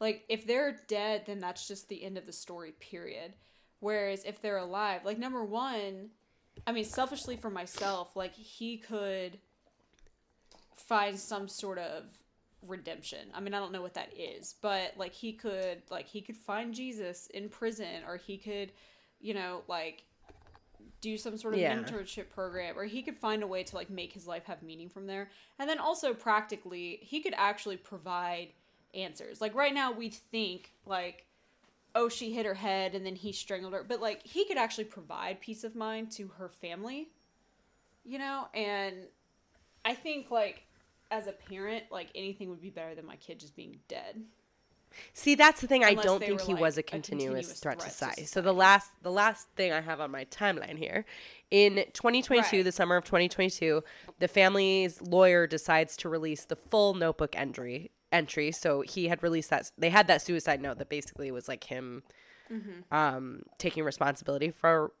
Like if they're dead, then that's just the end of the story. Period. Whereas if they're alive, like number one, I mean, selfishly for myself, like he could find some sort of redemption. I mean, I don't know what that is, but like he could like he could find Jesus in prison or he could, you know, like do some sort of Yeah. mentorship program or he could find a way to like make his life have meaning from there. And then also practically, he could actually provide answers. Like right now we think like oh she hit her head and then he strangled her, but like he could actually provide peace of mind to her family. You know, and I think like as a parent, like anything would be better than my kid just being dead. See, that's the thing. I don't think he like, was a a continuous, continuous threat, to threat to society. So the last the last thing I have on my timeline here, in 2022, Right. the summer of 2022, the family's lawyer decides to release the full notebook entry entry. So he had released that they had that suicide note that basically was like him Mm-hmm. um, taking responsibility for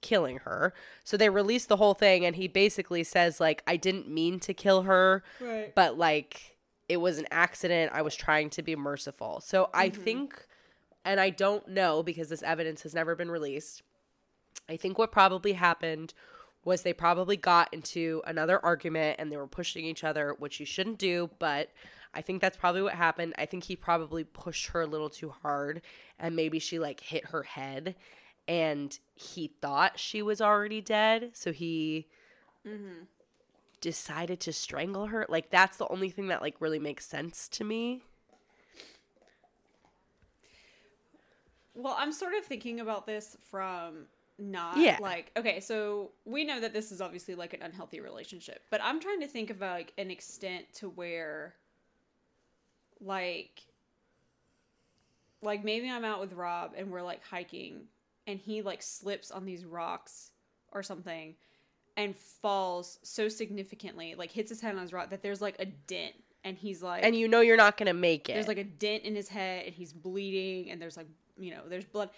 killing her. So they released the whole thing, and he basically says like, "I didn't mean to kill her." Right. but like it was an accident. I was trying to be merciful. So I think, and I don't know because this evidence has never been released. I think what probably happened was they probably got into another argument and they were pushing each other, which you shouldn't do, but I think that's probably what happened. I think he probably pushed her a little too hard and maybe she like hit her head and he thought she was already dead. So he mm-hmm. decided to strangle her. Like that's the only thing that like really makes sense to me. Well, I'm sort of thinking about this from not Yeah. like okay, so we know that this is obviously like an unhealthy relationship, but I'm trying to think of like an extent to where like like maybe I'm out with Rob and we're like hiking and he like slips on these rocks or something and falls so significantly, like hits his head on his rock that there's like a dent and he's like And you know you're not going to make it. there's like a dent in his head and he's bleeding and there's like you know there's blood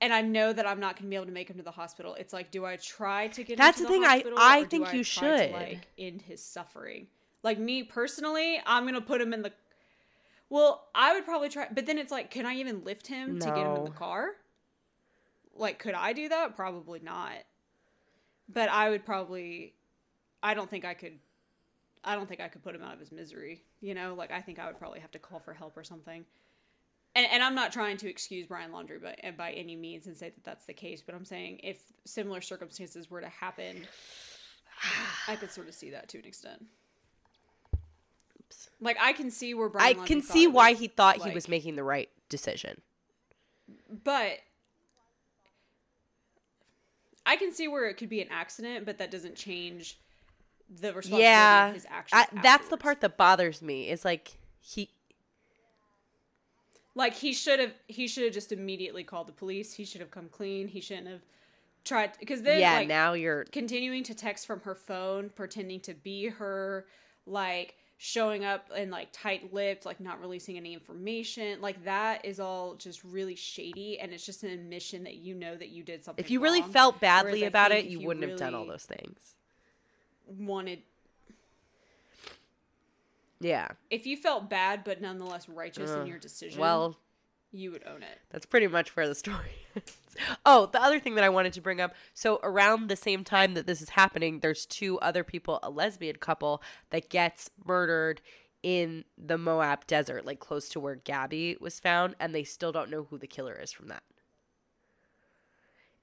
and i know that i'm not going to be able to make him to the hospital it's like do i try to get That's him to the thing, I- I think you try to, should. like end his suffering like me personally i'm going to put him in the well i would probably try but then it's like can i even lift him to get him in the car like could i do that probably not but i would probably i don't think i could I don't think I could put him out of his misery. You know, like I think I would probably have to call for help or something. and, and I'm not trying to excuse Brian Laundrie by by any means and say that that's the case, but I'm saying if similar circumstances were to happen, I could sort of see that to an extent. Like I can see where I Brian. Laundrie can see why was, he thought he was making the right decision. but I can see where it could be an accident, but that doesn't change the responsibility Yeah, of his actions. I, that's the part that bothers me. Is like he Like he should have, he should have just immediately called the police. He should have come clean. He shouldn't have tried because then yeah. like, now you're continuing to text from her phone, pretending to be her, like showing up and like tight lipped, like not releasing any information. Like that is all just really shady, and it's just an admission that you know that you did something. if you really wrong. felt badly I about it, you you wouldn't have done all those things. wanted, Yeah. if you felt bad but nonetheless righteous in your decision, Well, you would own it. That's pretty much where the story *laughs* is. Oh, the other thing that I wanted to bring up. So around the same time that this is happening, there's two other people, a lesbian couple that gets murdered in the Moab desert, like close to where Gabby was found, and they still don't know who the killer is from that.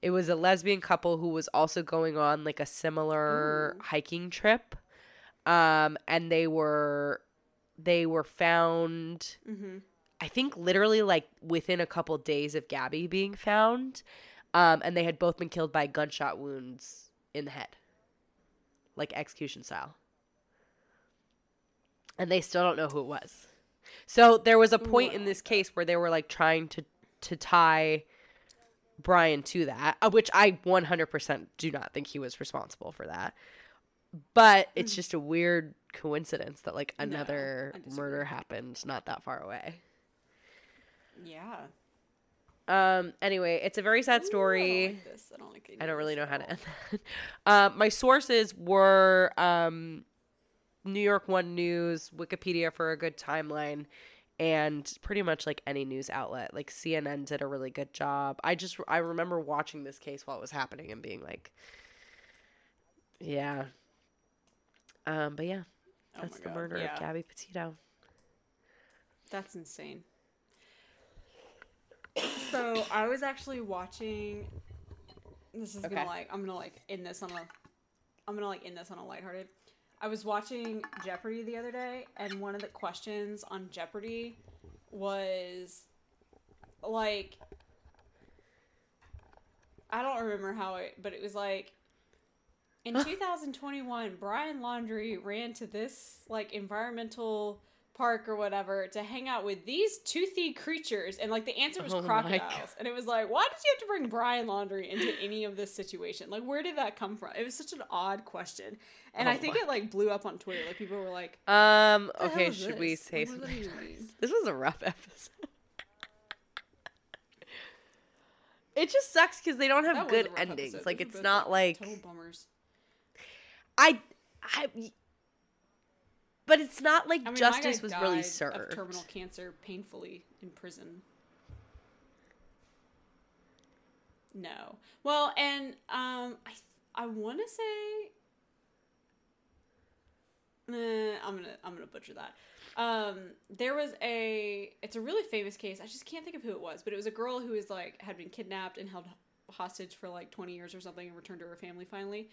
It was a lesbian couple who was also going on like a similar hiking trip. Um, and they were they were found Mm-hmm. I think literally like within a couple days of Gabby being found, um, and they had both been killed by gunshot wounds in the head, like execution style. And they still don't know who it was. So there was a point in this case where they were like trying to to tie Brian to that, uh, which I 100% do not think he was responsible for that. But it's just a weird coincidence that like another disagree. murder happened not that far away. Yeah. Um. Anyway, it's a very sad Ooh, story. I don't like this. I don't like. I don't really know how to end. that. *laughs* Uh, my sources were um, New York One News, Wikipedia for a good timeline, and pretty much like any news outlet. Like CNN did a really good job. I just I remember watching this case while it was happening and being like, yeah. Um. But yeah, Oh that's my the God, murder yeah. of Gabby Petito. That's insane. So I was actually watching. This is Okay. gonna like I'm gonna like end this on a. I'm gonna like end this on a lighthearted. I was watching Jeopardy the other day, and one of the questions on Jeopardy was like I don't remember how it, but it was like in 2021, Brian Laundrie ran to this like environmental park or whatever to hang out with these toothy creatures, and like the answer was Oh crocodiles, and it was like, why did you have to bring Brian Laundrie into *laughs* any of this situation? Like, where did that come from? It was such an odd question, and Oh I think it like blew up on Twitter. Like people were like, Um. "What the hell Okay. Should we say What does that something? This was a rough *laughs* episode. It just sucks because they don't have That good endings. episode. Like it's not like total bummers. I, I, but it's not like I mean, justice was really served. Of terminal cancer, painfully in prison. No. Well, and um, I I want to say. Nah, I'm gonna I'm gonna butcher that. Um, there was a it's a really famous case. I just can't think of who it was, but it was a girl who was like had been kidnapped and held hostage for like 20 years or something and returned to her family finally.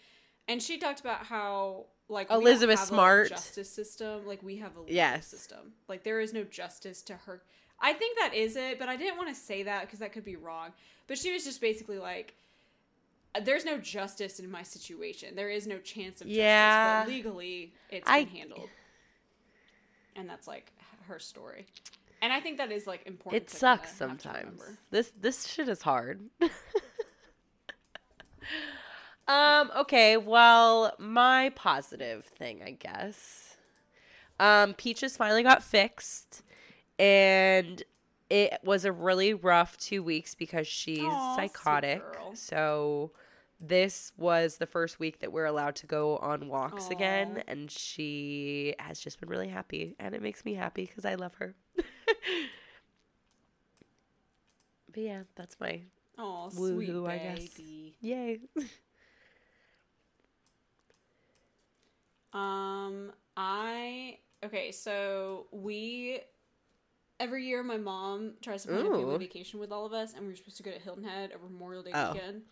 And she talked about how like Elizabeth a Smart. justice system like we have a legal Yes. system. Like there is no justice to her. I think that is it, but I didn't want to say that because that could be wrong. But she was just basically like, "There's no justice in my situation. There is no chance of justice, Yeah. but legally it's I- been handled." And that's like her story. And I think that is like important. It sucks kinda have to sometimes. This this shit is hard. *laughs* um. Okay. Well, my positive thing, I guess. Um, Peaches finally got fixed, and it was a really rough two weeks because she's Aw, sweet psychotic. So this was the first week that we're allowed to go on walks again, and she has just been really happy, and it makes me happy because I love her. *laughs* but yeah, that's my Oh, sweet Woohoo, I baby. guess. yay. *laughs* Um, I okay. So we every year my mom tries to plan a Ooh. family vacation with all of us, and we were supposed to go to Hilton Head over Memorial Day Oh. weekend.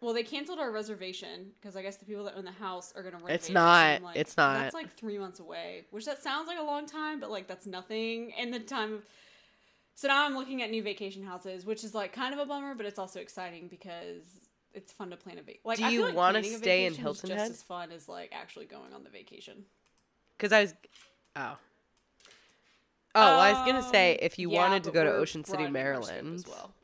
Well, they canceled our reservation because I guess the people that own the house are gonna renovate. It's not- I'm like, it's not. That's like three months away, which that sounds like a long time, but like that's nothing in the time of. So now I'm looking at new vacation houses, which is like kind of a bummer, but it's also exciting because it's fun to plan a vacation. Like, Do you like wanna stay in Hilton just Head? as fun as like actually going on the vacation. Because I was. Oh. Oh, well, I was gonna say Um, if you yeah, wanted to go to Ocean City, broadening our scope Maryland. as well.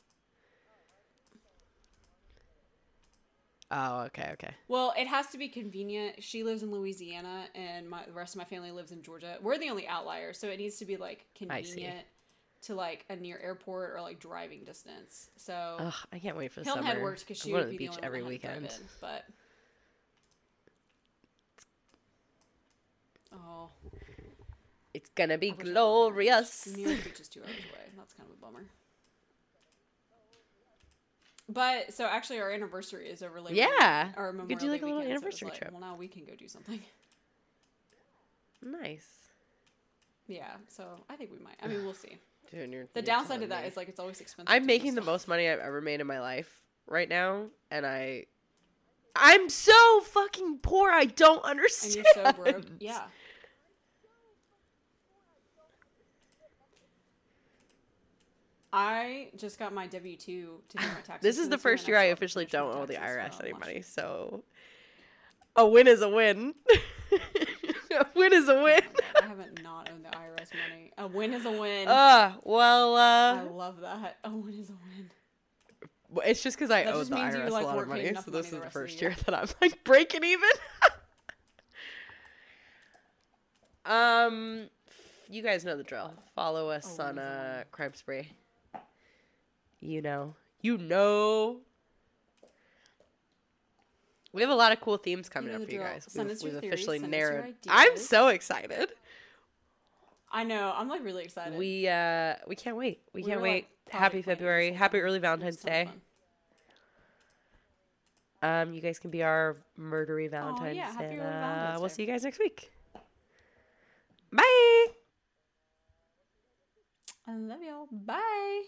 Oh, okay, okay. Well, it has to be convenient. She lives in Louisiana, and my the rest of my family lives in Georgia. We're the only outlier, so it needs to be like convenient to like a near airport or like driving distance. So Ugh, I can't wait for the Hilton summer. Head works because she I'm would to be the beach the every one that to weekend. in, but oh, It's gonna be I wish I could. glorious. New York Beach is two hours away. That's kind of a bummer. But so actually, our anniversary is over Labor Yeah. our Memorial could do, like, Day a little weekend, so anniversary like, trip. Well, now we can go do something. Nice. Yeah, so I think we might. I mean, we'll see. Dude, The downside to that is like it's always expensive. I'm making the most money I've ever made in my life right now, and I, I'm so fucking poor. I don't and understand. you're so broke. Yeah. I just got my W two to do my *sighs* taxes. This is the first year I still have to officially don't owe the IRS any money, so a win is a win. *laughs* a *laughs* win is a win. I haven't not owned the IRS money. A win is a win. Uh, well, I uh, love that. A win is a win. it's just because I That owe the means you, IRS like, a lot of money, so this money is the first year. year that I'm like breaking even. *laughs* um, you guys know the drill. Follow us Oh, on a uh. Crime Spree. You know, you know. We have a lot of cool themes coming up for you guys. We've, we've theories, officially send us your narrowed. I'm so excited. I know. I'm like really excited. We uh we can't wait. We, We can't were, like, wait. Happy February. Happy early time. It was Valentine's Day. Um, you guys can be our murdery Valentine's, yeah, happy and early uh, Valentine's we'll see you guys next week. Bye. I love y'all. Bye.